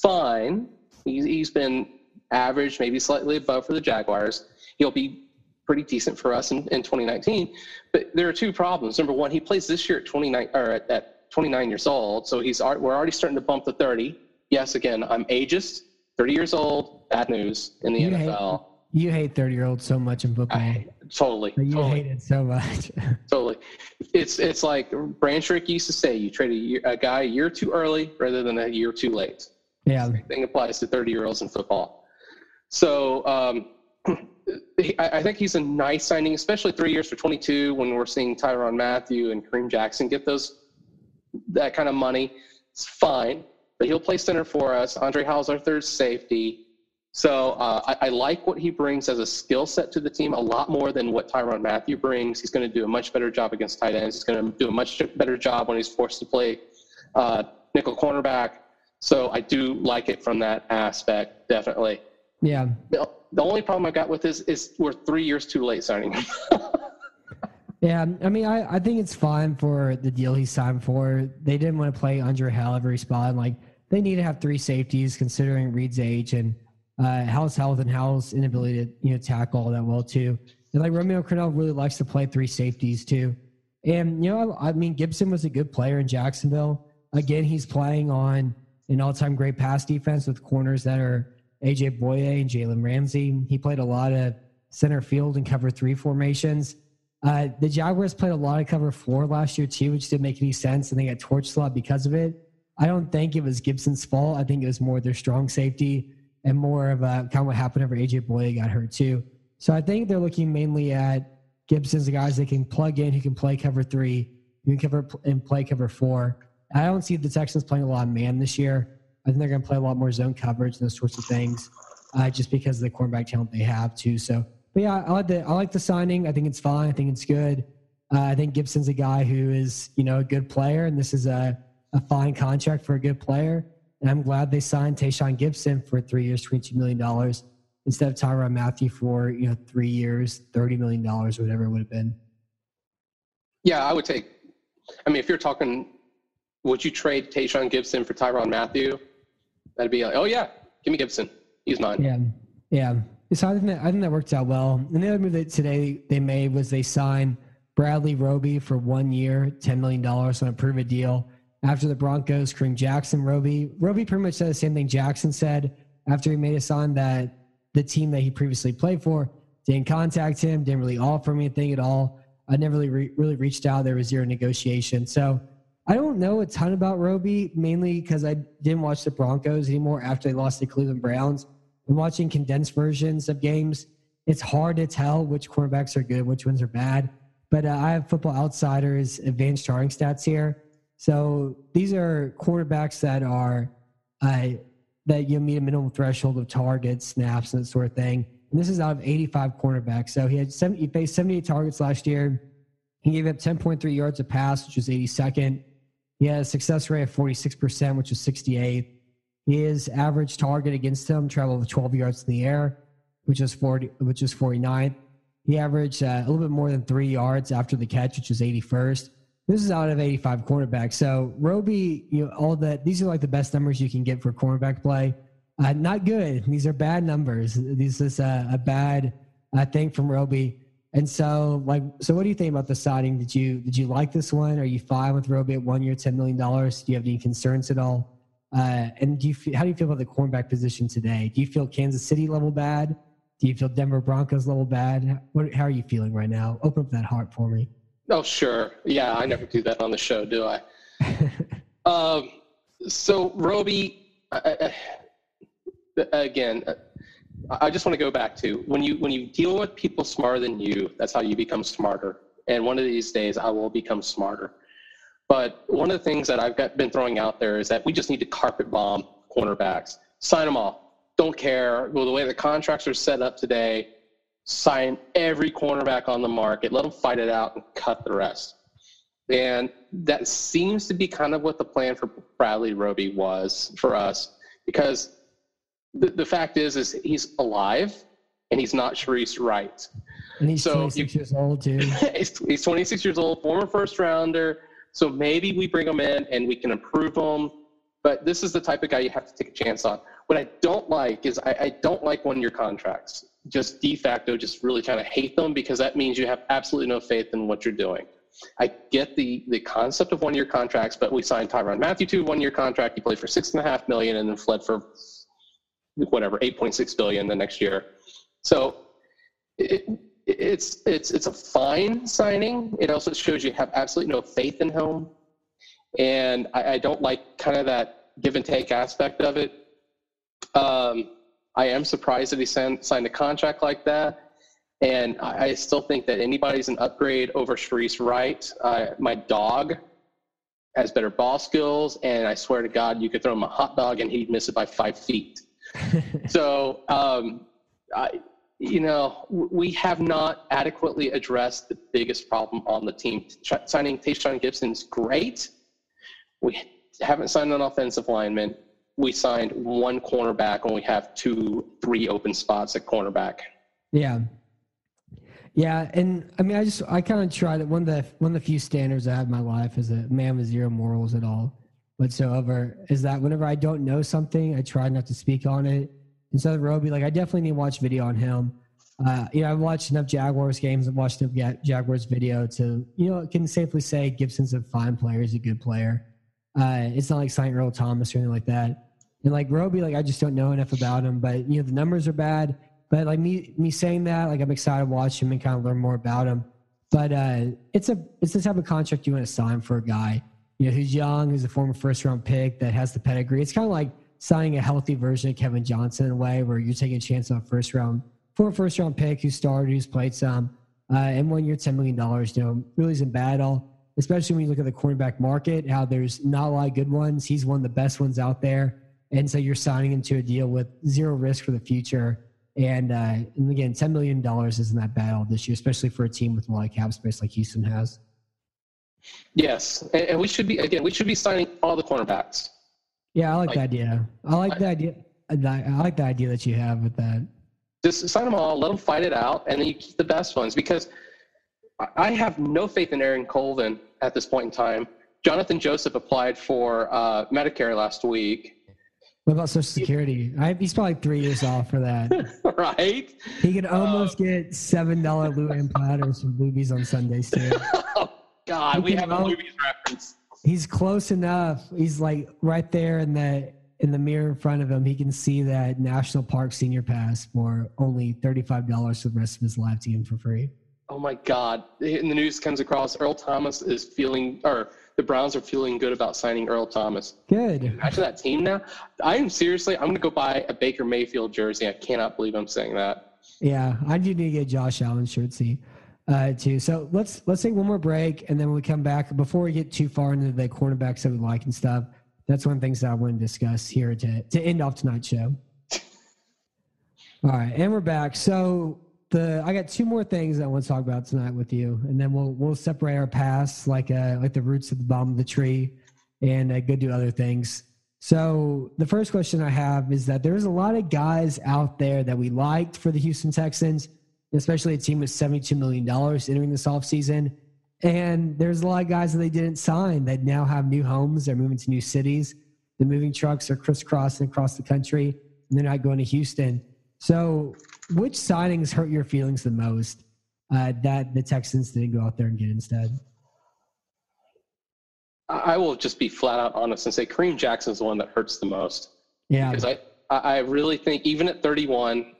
fine. He's he's been average, maybe slightly above for the Jaguars. He'll be pretty decent for us in, in 2019. But there are two problems. Number one, he plays this year at 29 or at, at 29 years old, so he's we're already starting to bump the 30. Yes, again, I'm ageist 30 years old, bad news in the you NFL. Hate, you hate 30 year olds so much in football. I, totally. you totally. hate it so much. totally. It's it's like Branch Rickey used to say: you trade a, year, a guy a year too early rather than a year too late. Yeah. Same thing applies to 30 year olds in football. So um, I, I think he's a nice signing, especially three years for 22 when we're seeing Tyrann Mathieu and Kareem Jackson get those that kind of money. It's fine, but he'll play center for us. Andre Howell's our third safety. So uh, I, I, like what he brings as a skill set to the team a lot more than what Tyrann Mathieu brings. He's going to do a much better job against tight ends. He's going to do a much better job when he's forced to play uh, nickel cornerback. So I do like it from that aspect, definitely. Yeah. The, the only problem I got with this is we're three years too late signing him. yeah, I mean, I, I think it's fine for the deal he signed for. They didn't want to play Andre Howell every spot. Like they need to have three safeties considering Reid's age and – uh, Howell's health and Howell's inability to you know tackle all that well too. And like Romeo Crennel really likes to play three safeties too. And you know, I, I mean, Gipson was a good player in Jacksonville. Again, he's playing on an all-time great pass defense with corners that are AJ Bouye and Jalen Ramsey. He played a lot of center field and cover three formations. Uh, the Jaguars played a lot of cover four last year too, which didn't make any sense, and they got torch lot because of it. I don't think it was Gipson's fault. I think it was more their strong safety and more of a kind of what happened over AJ Bouye got hurt too. So I think they're looking mainly at Gipson's guys they can plug in, who can play cover three, who can cover and play cover four. I don't see the Texans playing a lot of man this year. I think they're going to play a lot more zone coverage and those sorts of things, uh, just because of the cornerback talent they have too. So, but yeah, I like the I like the signing. I think it's fine. I think it's good. Uh, I think Gipson's a guy who is you know a good player, and this is a a fine contract for a good player. And I'm glad they signed Tashaun Gipson for three years, $22 million instead of Tyrann Mathieu for, you know, three years, $30 million, whatever it would have been. Yeah, I would take, I mean, if you're talking, would you trade Tashaun Gipson for Tyrann Mathieu? That'd be like, oh yeah, give me Gipson. He's mine. Yeah. Yeah. So I think that, I think that worked out well. And the other move that today they made was they signed Bradley Roby for one year, $10 million on a prove it deal after the Broncos, Kareem Jackson, Roby. Roby pretty much said the same thing Jackson said after he made a sign that the team that he previously played for didn't contact him, didn't really offer me anything at all. I never really re- really reached out. There was zero negotiation. So I don't know a ton about Roby, mainly because I didn't watch the Broncos anymore after they lost the Cleveland Browns. I'm watching condensed versions of games. It's hard to tell which cornerbacks are good, which ones are bad. But uh, I have Football Outsiders advanced charting stats here. So these are quarterbacks that are uh, that you meet a minimum threshold of targets, snaps, and that sort of thing. And this is out of 85 cornerbacks. So he had 70, he faced 78 targets last year. He gave up 10.3 yards a pass, which was 82nd. He had a success rate of 46%, which was 68th. His average target against him traveled 12 yards in the air, which was 40, which was 49th. He averaged uh, a little bit more than three yards after the catch, which was 81st. This is out of 85 cornerbacks. So Roby, you know, all that these are like the best numbers you can get for cornerback play. Uh, not good. These are bad numbers. This is a, a bad uh, thing from Roby. And so, like, so what do you think about the signing? Did you did you like this one? Are you fine with Roby at one year, ten million dollars? Do you have any concerns at all? Uh, and do you how do you feel about the cornerback position today? Do you feel Kansas City level bad? Do you feel Denver Broncos level bad? What, how are you feeling right now? Open up that heart for me. Oh, sure. Yeah, I never do that on the show, do I? um, so, Roby, I, I, again, I just want to go back to when you when you deal with people smarter than you, that's how you become smarter. And one of these days, I will become smarter. But one of the things that I've got, been throwing out there is that we just need to carpet bomb cornerbacks, sign them all. Don't care. Well, the way the contracts are set up today, sign every cornerback on the market, let them fight it out, and cut the rest. And that seems to be kind of what the plan for Bradley Roby was for us, because the, the fact is, is he's alive and he's not Shareece Wright. And he's so 26 you, years old too. he's, he's 26 years old, former first rounder. So maybe we bring him in and we can improve him. But this is the type of guy you have to take a chance on. What I don't like is I, I don't like one year contracts just de facto just really kind of hate them because that means you have absolutely no faith in what you're doing. I get the the concept of one year contracts, but we signed Tyrann Mathieu to one year contract. He played for six and a half million and then fled for whatever eight point six billion the next year. So it, it's it's it's a fine signing. It also shows you have absolutely no faith in him, and I, I don't like kind of that give and take aspect of it. Um, I am surprised that he signed, signed a contract like that, and I, I still think that anybody's an upgrade over Shareece Wright. Uh, my dog has better ball skills, and I swear to God, you could throw him a hot dog and he'd miss it by five feet. so, um, I, you know, we have not adequately addressed the biggest problem on the team. Signing Tashaun Gipson is great. We haven't signed an offensive lineman. We signed one cornerback, and we have two, three open spots at cornerback. Yeah. Yeah, and I mean, I just I kind of tried it. One of the one of the few standards I have in my life is a man with zero morals at all whatsoever. Is that whenever I don't know something, I try not to speak on it. And so Roby, like I definitely need to watch video on him. Uh, you know, I've watched enough Jaguars games. I've watched enough Jaguars video to, you know, can safely say Gipson's a fine player. He's a good player. Uh, it's not like signing Earl Thomas or anything like that. And like Roby, like I just don't know enough about him. But you know, the numbers are bad. But like me, me saying that, like I'm excited to watch him and kind of learn more about him. But uh, it's a it's the type of contract you want to sign for a guy, you know, who's young, who's a former first round pick that has the pedigree. It's kind of like signing a healthy version of Kevin Johnson in a way where you're taking a chance on a first round for a first round pick who started, who's played some, uh, and year ten million dollars, you know, really isn't bad at all. Especially when you look at the cornerback market, how there's not a lot of good ones. He's one of the best ones out there, and so you're signing into a deal with zero risk for the future and, uh, and again, $10 million isn't that bad all this year, especially for a team with a lot of cap space like Houston has. Yes. And, we should be, again, we should be signing all the cornerbacks. Yeah, I like, like the idea. I like I, the idea. I like the idea that you have with that. Just sign them all, let them fight it out, and then you keep the best ones because I have no faith in Aaron Colvin at this point in time. Jonathan Joseph applied for uh, Medicare last week what about Social Security? I, he's probably three years off for that. right? He could almost um, get seven dollar Lou platters from Luby's on Sundays too. oh God, he we have a Luby's reference. He's close enough. He's like right there in the in the mirror in front of him. He can see that National Park Senior Pass for only thirty five dollars for the rest of his life to him for free. Oh my God! And the news comes across. Earl Thomas is feeling or the Browns are feeling good about signing Earl Thomas. Good. Imagine that team now. I am seriously, I'm going to go buy a Baker Mayfield jersey. I cannot believe I'm saying that. Yeah, I do need to get Josh Allen shirt see uh, too. So let's let's take one more break, and then when we come back, before we get too far into the cornerbacks that we like and stuff, that's one of the things that I want to discuss here to to end off tonight's show. All right, and we're back. So the I got two more things I want to talk about tonight with you, and then we'll we'll separate our paths like uh, like the roots at the bottom of the tree, and uh, go do other things. So the first question I have is that there's a lot of guys out there that we liked for the Houston Texans, especially a team with $72 million entering this offseason. And there's a lot of guys that they didn't sign that now have new homes. They're moving to new cities. The moving trucks are crisscrossing across the country, and they're not going to Houston. So which signings hurt your feelings the most uh, that the Texans didn't go out there and get instead? I will just be flat out honest and say Kareem Jackson is the one that hurts the most. Yeah. Because I, I really think even at 31,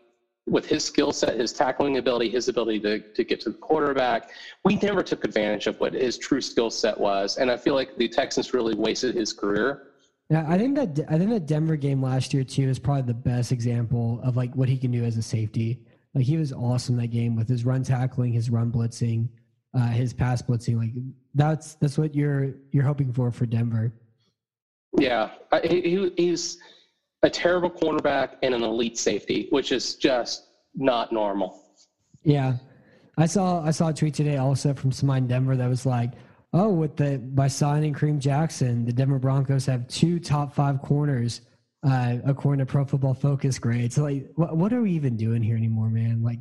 with his skill set, his tackling ability, his ability to, to get to the quarterback, we never took advantage of what his true skill set was. And I feel like the Texans really wasted his career yeah, I think that I think that Denver game last year too is probably the best example of like what he can do as a safety. Like he was awesome that game with his run tackling, his run blitzing, uh, his pass blitzing. Like that's that's what you're you're hoping for for Denver. Yeah, he, he's a terrible cornerback and an elite safety, which is just not normal. Yeah, I saw I saw a tweet today also from somebody in Denver that was like, oh, with the by signing Kareem Jackson, the Denver Broncos have two top five corners uh, according to Pro Football Focus grades. Like, what, what are we even doing here anymore, man? Like,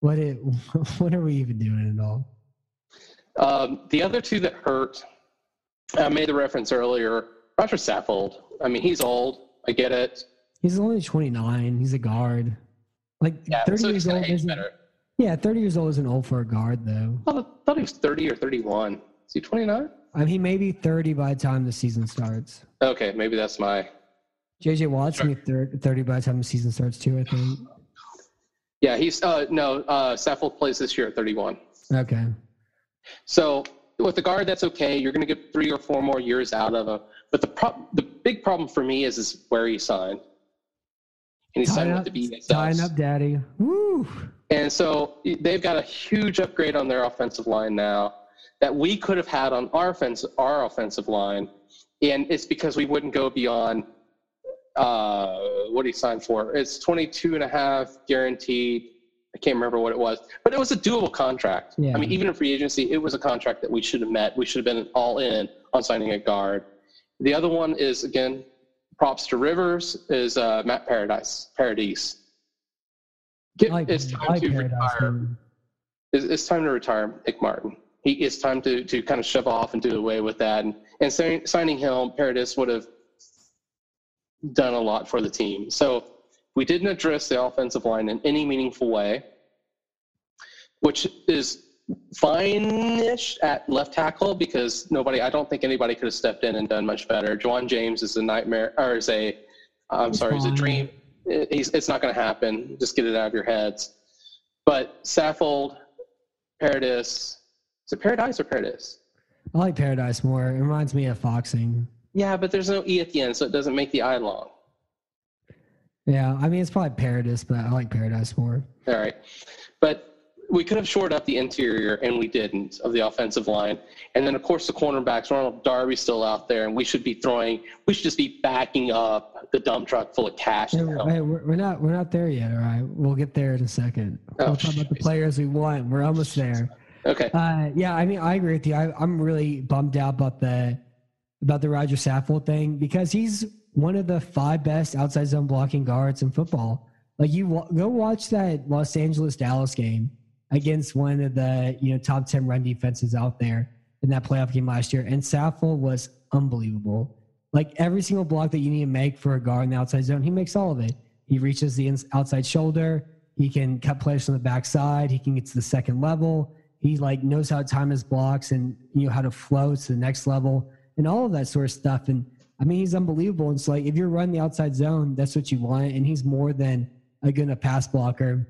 what it, what are we even doing at all? Um, the other two that hurt, I made the reference earlier. Roger Saffold. I mean, he's old. I get it. He's only 29. He's a guard. Like yeah, 30 so years old. Isn't, yeah, 30 years old isn't old for a guard, though. I thought he was 30 or 31. Is he 29? I mean, he may be 30 by the time the season starts. Okay, maybe that's my. JJ Watt's sure. 30 by the time the season starts, too, I think. Yeah, he's uh no, uh Saffold plays this year at 31. Okay. So with the guard, that's okay. You're going to get three or four more years out of him. But the pro- the big problem for me is is where he signed. And he signed Tying with up, the tying BSS. up, daddy. Woo. And so they've got a huge upgrade on their offensive line now that we could have had on our offense, our offensive line. And it's because we wouldn't go beyond uh, what he signed for. It's 22 and a half guaranteed. I can't remember what it was, but it was a doable contract. Yeah. I mean, even in free agency, it was a contract that we should have met. We should have been all in on signing a guard. The other one is again, props to Rivers is uh, Matt Paradise. Paradise. Get, like, it's time like to Paradise, retire. It's, it's time to retire Nick Martin. He, it's time to, to kind of shove off and do away with that. And, and sign, signing him, Paradis would have done a lot for the team. So we didn't address the offensive line in any meaningful way, which is fine-ish at left tackle because nobody, I don't think anybody could have stepped in and done much better. Ja'Wuan James is a nightmare, or is a, I'm It's sorry, is a dream. He's, it's not going to happen. Just get it out of your heads. But Saffold, Paradis, is it Paradise or Paradise? I like Paradise more. It reminds me of Foxing. Yeah, but there's no E at the end, so it doesn't make the I long. Yeah, I mean it's probably Paradise, but I like Paradise more. All right. But we could have shored up the interior, and we didn't, of the offensive line. And then, of course, the cornerbacks, Ronald Darby's still out there, and we should be throwing, we should just be backing up the dump truck full of cash. Hey, we're, hey, we're we're not we're not there yet. All right, we'll get there in a second. Oh, we'll talk about the players we want. We're almost there. Okay. Uh, yeah, I mean, I agree with you. I, I'm really bummed out about the about the Roger Saffold thing because he's one of the five best outside zone blocking guards in football. Like you go watch that Los Angeles Dallas game against one of the you know top ten run defenses out there in that playoff game last year, and Saffold was unbelievable. Like every single block that you need to make for a guard in the outside zone, he makes all of it. He reaches the outside shoulder. He can cut players from the backside. He can get to the second level. He like knows how to time his blocks and you know how to flow to the next level and all of that sort of stuff. And I mean, he's unbelievable. And it's like if you're running the outside zone, that's what you want. And he's more than a good enough pass blocker.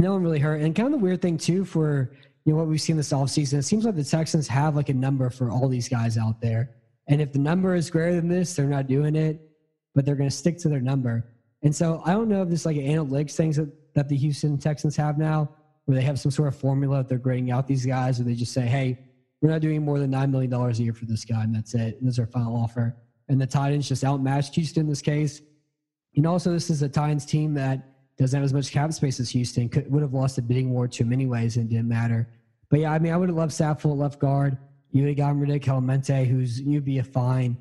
No one really hurt. And kind of the weird thing too for you know what we've seen this offseason, it seems like the Texans have like a number for all these guys out there. And if the number is greater than this, they're not doing it, but they're going to stick to their number. And so I don't know if this like analytics things that, that the Houston Texans have now, where they have some sort of formula that they're grading out these guys, or they just say, hey, we're not doing more than $9 million a year for this guy, and that's it. And this is our final offer. And the Titans just outmatched Houston in this case. And also, this is a Titans team that doesn't have as much cap space as Houston. Could, would have lost the bidding war to him anyways, and it didn't matter. But yeah, I mean, I would have loved Saffold at left guard. You would have gotten Kelemete, who's you'd be a fine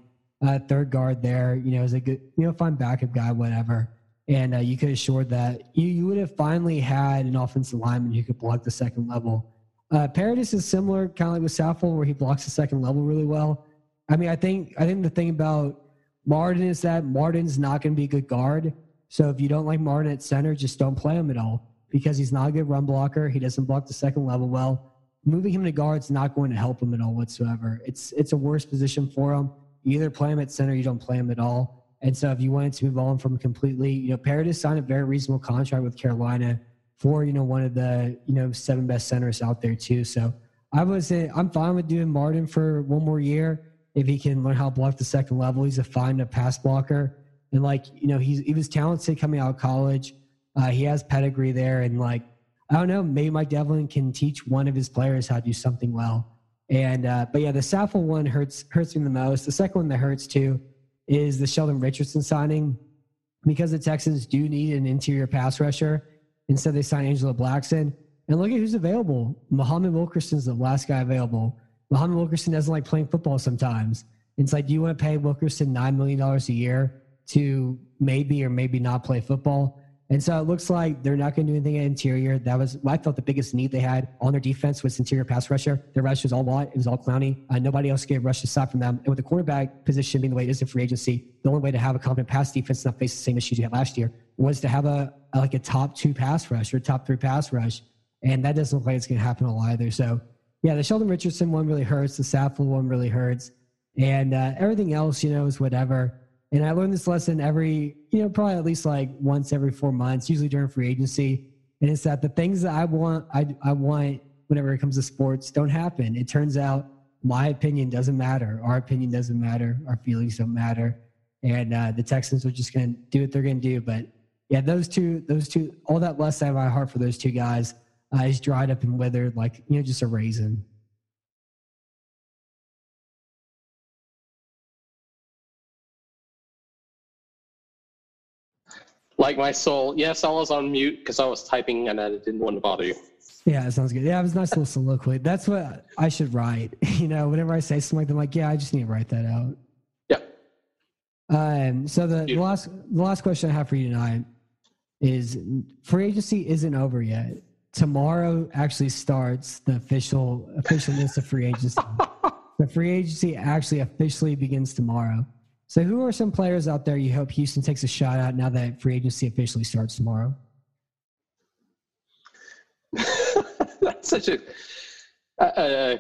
uh, third guard there. You know, as a good, you know, fine backup guy, whatever. And uh, you could have assured that you you would have finally had an offensive lineman who could block the second level. Uh, Paradis is similar, kind of like with Saffold, where he blocks the second level really well. I mean, I think I think the thing about Martin is that Martin's not going to be a good guard. So if you don't like Martin at center, just don't play him at all because he's not a good run blocker. He doesn't block the second level well. Moving him to guard's not going to help him at all whatsoever. It's it's a worse position for him. You either play him at center, you don't play him at all. And so if you wanted to move on from completely, you know, Paradis signed a very reasonable contract with Carolina for you know one of the you know seven best centers out there too. So I was uh, I'm fine with doing Martin for one more year if he can learn how to block the second level. He's a fine enough pass blocker, and like you know he's he was talented coming out of college. Uh, he has pedigree there, and like I don't know, maybe Mike Devlin can teach one of his players how to do something well. And uh, but yeah, the Saffold one hurts hurts me the most. The second one that hurts too is the Sheldon Richardson signing because the Texans do need an interior pass rusher. Instead, they sign Angelo Blackson. And look at who's available. Muhammad Wilkerson's the last guy available. Muhammad Wilkerson doesn't like playing football sometimes. It's like, do you want to pay Wilkerson $9 million a year to maybe or maybe not play football? And so it looks like they're not going to do anything at interior. That was, I felt the biggest need they had on their defense was interior pass rusher. Their rush was all Watt. It was all Clowney. Uh, nobody else gave rush aside from them. And with the cornerback position being the way it is in free agency, the only way to have a competent pass defense and not face the same issues you had last year was to have a, a like a top two pass rush or top three pass rush. And that doesn't look like it's going to happen either. So yeah, the Sheldon Richardson one really hurts. The Saffold one really hurts. And uh, everything else, you know, is whatever. And I learned this lesson every, you know, probably at least like once every four months, usually during free agency. and it's that the things that I want, I I want whenever it comes to sports don't happen. It turns out my opinion doesn't matter. Our opinion doesn't matter. Our feelings don't matter. And uh, the Texans are just going to do what they're going to do. But yeah, those two, those two, all that lust I have my heart for those two guys uh, is dried up and withered like you know just a raisin. Like my soul. Yes, I was on mute because I was typing and I didn't want to bother you. Yeah, it sounds good. Yeah, it was a nice little soliloquy. That's what I should write. You know, whenever I say something like that, I'm like, yeah, I just need to write that out. Yeah. Um, so the, the last the last question I have for you tonight is free agency isn't over yet. Tomorrow actually starts the official official list of free agency. the free agency actually officially begins tomorrow. So who are some players out there you hope Houston takes a shot at now that free agency officially starts tomorrow? That's such a, a,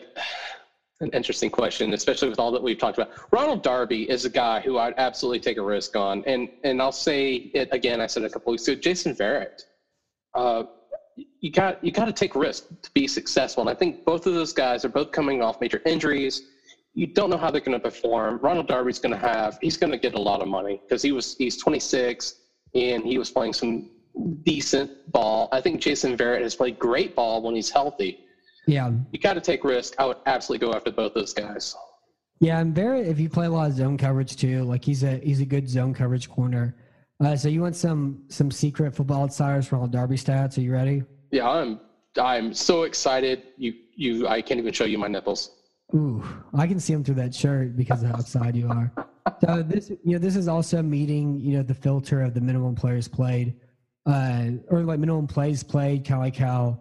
an interesting question, especially with all that we've talked about. Ronald Darby is a guy who I'd absolutely take a risk on, and and I'll say it again. I said it a couple weeks ago. Jason Verrett, uh, you got you got to take risk to be successful, and I think both of those guys are both coming off major injuries. You don't know how they're going to perform. Ronald Darby's going to have he's going to get a lot of money because he was he's 26 and he was playing some decent ball. I think Jason Verrett has played great ball when he's healthy. Yeah. You got to take risk. I would absolutely go after both those guys. Yeah, and Verrett, if you play a lot of zone coverage too, like he's a he's a good zone coverage corner. Uh, so you want some some secret football outsiders from all Darby stats? Are you ready? Yeah, I'm I'm so excited. You you I can't even show you my nipples. Ooh, I can see them through that shirt because of how outside you are. So this you know this is also meeting you know the filter of the minimum players played uh, or like minimum plays played, kind of like how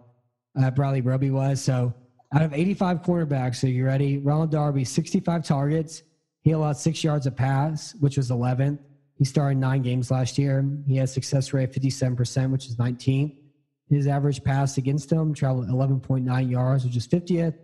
uh, Bradley Roby was. So out of 85 quarterbacks, so you ready? Ronald Darby, 65 targets. He allowed six yards a pass, which was 11th. He started nine games last year. He has success rate 57%, which is 19th. His average pass against him traveled 11.9 yards, which is 50th.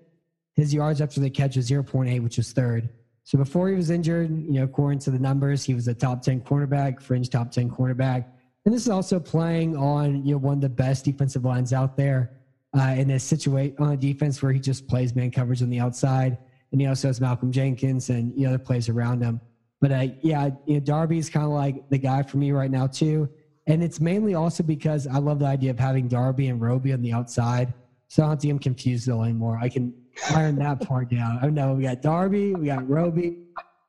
His yards after the catch is 0.8, which is third. So before he was injured, you know, according to the numbers, he was a top 10 cornerback, fringe top 10 cornerback. And this is also playing on you know one of the best defensive lines out there uh, in a situation on a defense where he just plays man coverage on the outside, and he also has Malcolm Jenkins and know other plays around him. But uh, yeah, you know, Darby's kind of like the guy for me right now too, and it's mainly also because I love the idea of having Darby and Roby on the outside, so I don't have to get confused anymore. I can iron that part down. I know we got Darby, we got Roby.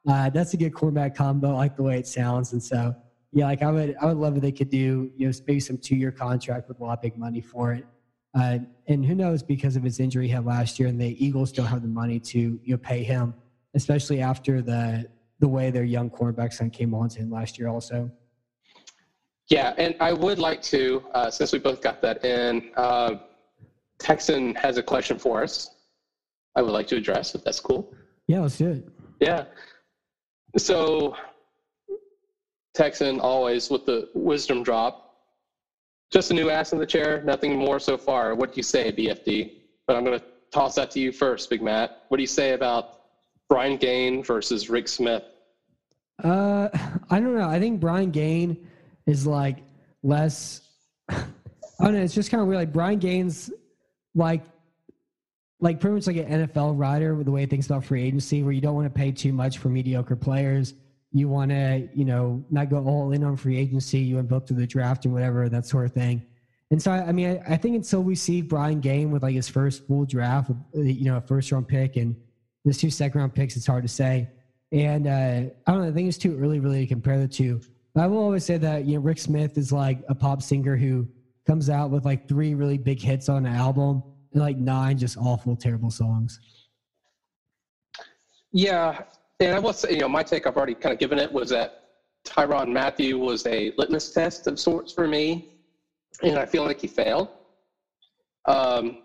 Uh, that's a good quarterback combo. Like the way it sounds, and so yeah, like I would, I would love if they could do, you know, maybe some two-year contract with a lot of big money for it. Uh, and who knows, because of his injury he had last year, and the Eagles don't have the money to, you know, pay him, especially after the the way their young cornerbacks came on to him last year, also. Yeah, and I would like to, uh, since we both got that in, uh, Texan has a question for us. I would like to address if that's cool. Yeah, let's do it. Yeah. So Texan always with the wisdom drop. Just a new ass in the chair, nothing more so far. What do you say, BFD? But I'm going to toss that to you first, Big Matt. What do you say about Brian Gaine versus Rick Smith? Uh, I don't know. I think Brian Gaine is like less. I don't know. It's just kind of weird. Like Brian Gaine's like like pretty much like an NFL rider with the way he thinks about free agency, where you don't want to pay too much for mediocre players you want to, you know, not go all in on free agency. You want to through the draft and whatever, that sort of thing. And so, I mean, I, I think until we see Brian Gaine with like his first full draft, you know, a first round pick and the two second round picks, it's hard to say. And uh, I don't know, I think it's too early really to compare the two. But I will always say that, you know, Rick Smith is like a pop singer who comes out with like three really big hits on an album like nine just awful, terrible songs. Yeah, and I will say, you know, my take I've already kind of given it was that Tyrann Mathieu was a litmus test of sorts for me, and I feel like he failed. Um,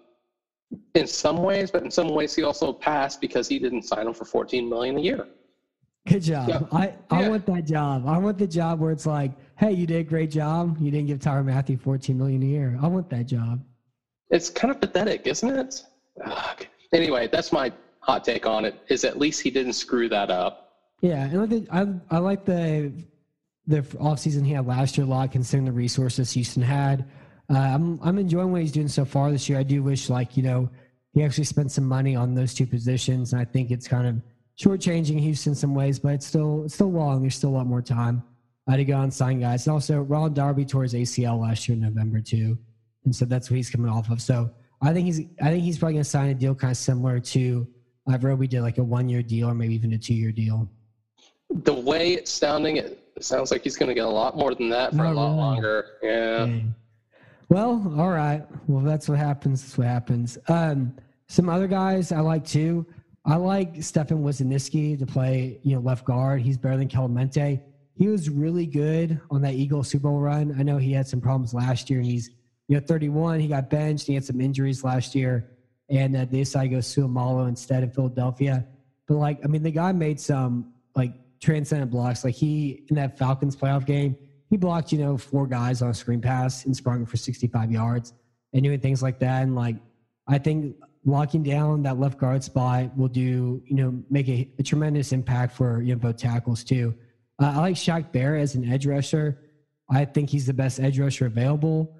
in some ways, but in some ways he also passed because he didn't sign him for 14 million a year. Good job. Yeah. I, I yeah. want that job. I want the job where it's like, hey, you did a great job. You didn't give Tyrann Mathieu 14 million a year. I want that job. It's kind of pathetic, isn't it? Ugh. Anyway, that's my hot take on it is at least he didn't screw that up. Yeah, and I think I, like the the offseason he had last year a lot considering the resources Houston had. uh, I'm I'm enjoying what he's doing so far this year. I do wish like you know he actually spent some money on those two positions, and I think it's kind of shortchanging Houston some ways, but it's still it's still long. There's still a lot more time I uh, to go and sign guys. And also, Ronald Darby tore his ACL last year in November too, and so that's what he's coming off of. So I think he's I think he's probably going to sign a deal kind of similar to uh, we did, like a one year deal or maybe even a two year deal. The way it's sounding, it sounds like he's going to get a lot more than that for Oh, a lot really? longer. Yeah. Well, all right. Well, that's what happens. That's what happens. Um, some other guys I like too. I like Stefan Wisniewski to play, you know, left guard. He's better than Kelemete. He was really good on that Eagle Super Bowl run. I know he had some problems last year. He's, you know, 31. He got benched. He had some injuries last year, and uh, they decided to go Seumalo instead of Philadelphia. But like, I mean, the guy made some like transcendent blocks. Like he in that Falcons playoff game, he blocked, you know, four guys on a screen pass and sprung for 65 yards and doing things like that. And like, I think locking down that left guard spot will do, you know, make a, a tremendous impact for, you know, both tackles too. Uh, I like Shaq Bear as an edge rusher. I think he's the best edge rusher available.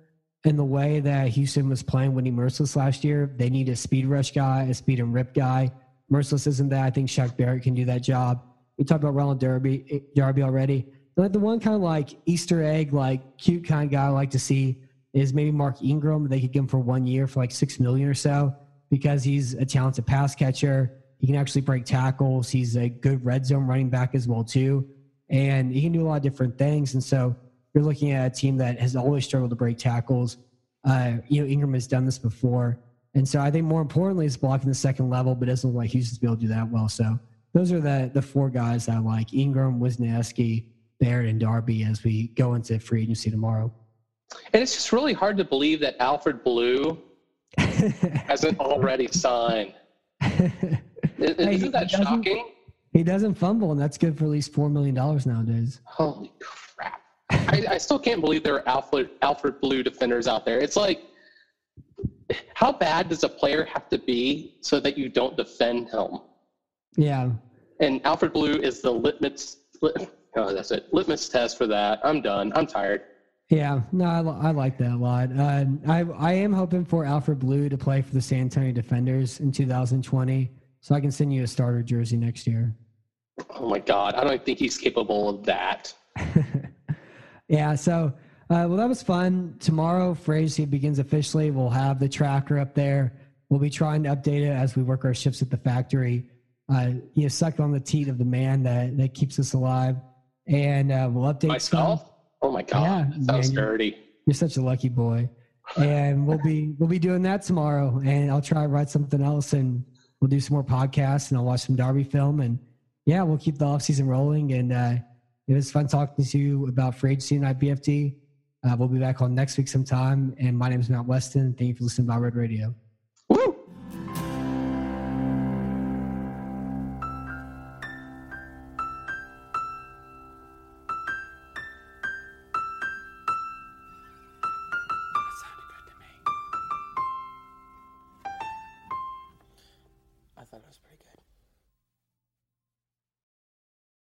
And the way that Houston was playing Whitney Mercilus last year, they need a speed rush guy, a speed and rip guy. Mercilus isn't that. I think Shaq Barrett can do that job. We talked about Ronald Darby, Darby already. Like the one kind of like Easter egg, like cute kind of guy I like to see is maybe Mark Ingram. They could get him for one year for like six million or so because he's a talented pass catcher. He can actually break tackles. He's a good red zone running back as well too, and he can do a lot of different things. And so you're looking at a team that has always struggled to break tackles. Uh, you know, Ingram has done this before, and so I think more importantly, is blocking the second level, but doesn't look like Houston's be able to do that well. So those are the the four guys that I like: Ingram, Wisniewski, Baird, and Darby as we go into free agency tomorrow. And it's just really hard to believe that Alfred Blue hasn't already signed. Isn't that he doesn't- shocking? he doesn't fumble, and that's good for at least four million dollars nowadays. Holy crap. I, I still can't believe there are Alfred, Alfred Blue defenders out there. It's like, how bad does a player have to be so that you don't defend him? Yeah, And Alfred Blue is the litmus, lit, oh, that's it, litmus test for that. I'm done. I'm tired. yeah. No, I, I like that a lot. Uh, I I am hoping for Alfred Blue to play for the San Antonio Defenders in 2020, so I can send you a starter jersey next year. Oh my God. I don't think he's capable of that. yeah. So, uh, well, that was fun. Tomorrow, agency begins officially. We'll have the tracker up there. We'll be trying to update it as we work our shifts at the factory. Uh, you know, suck on the teat of the man that that keeps us alive, and uh, we'll update Myself? stuff. Oh my God. Yeah, that sounds man, dirty. You're such a lucky boy, and we'll be we'll be doing that tomorrow. And I'll try to write something else, and we'll do some more podcasts, and I'll watch some Darby film, and yeah, we'll keep the off season rolling. And uh, it was fun talking to you about free agency and IBFD. Uh, we'll be back on next week sometime. And my name is Matt Weston. Thank you for listening to Red Radio.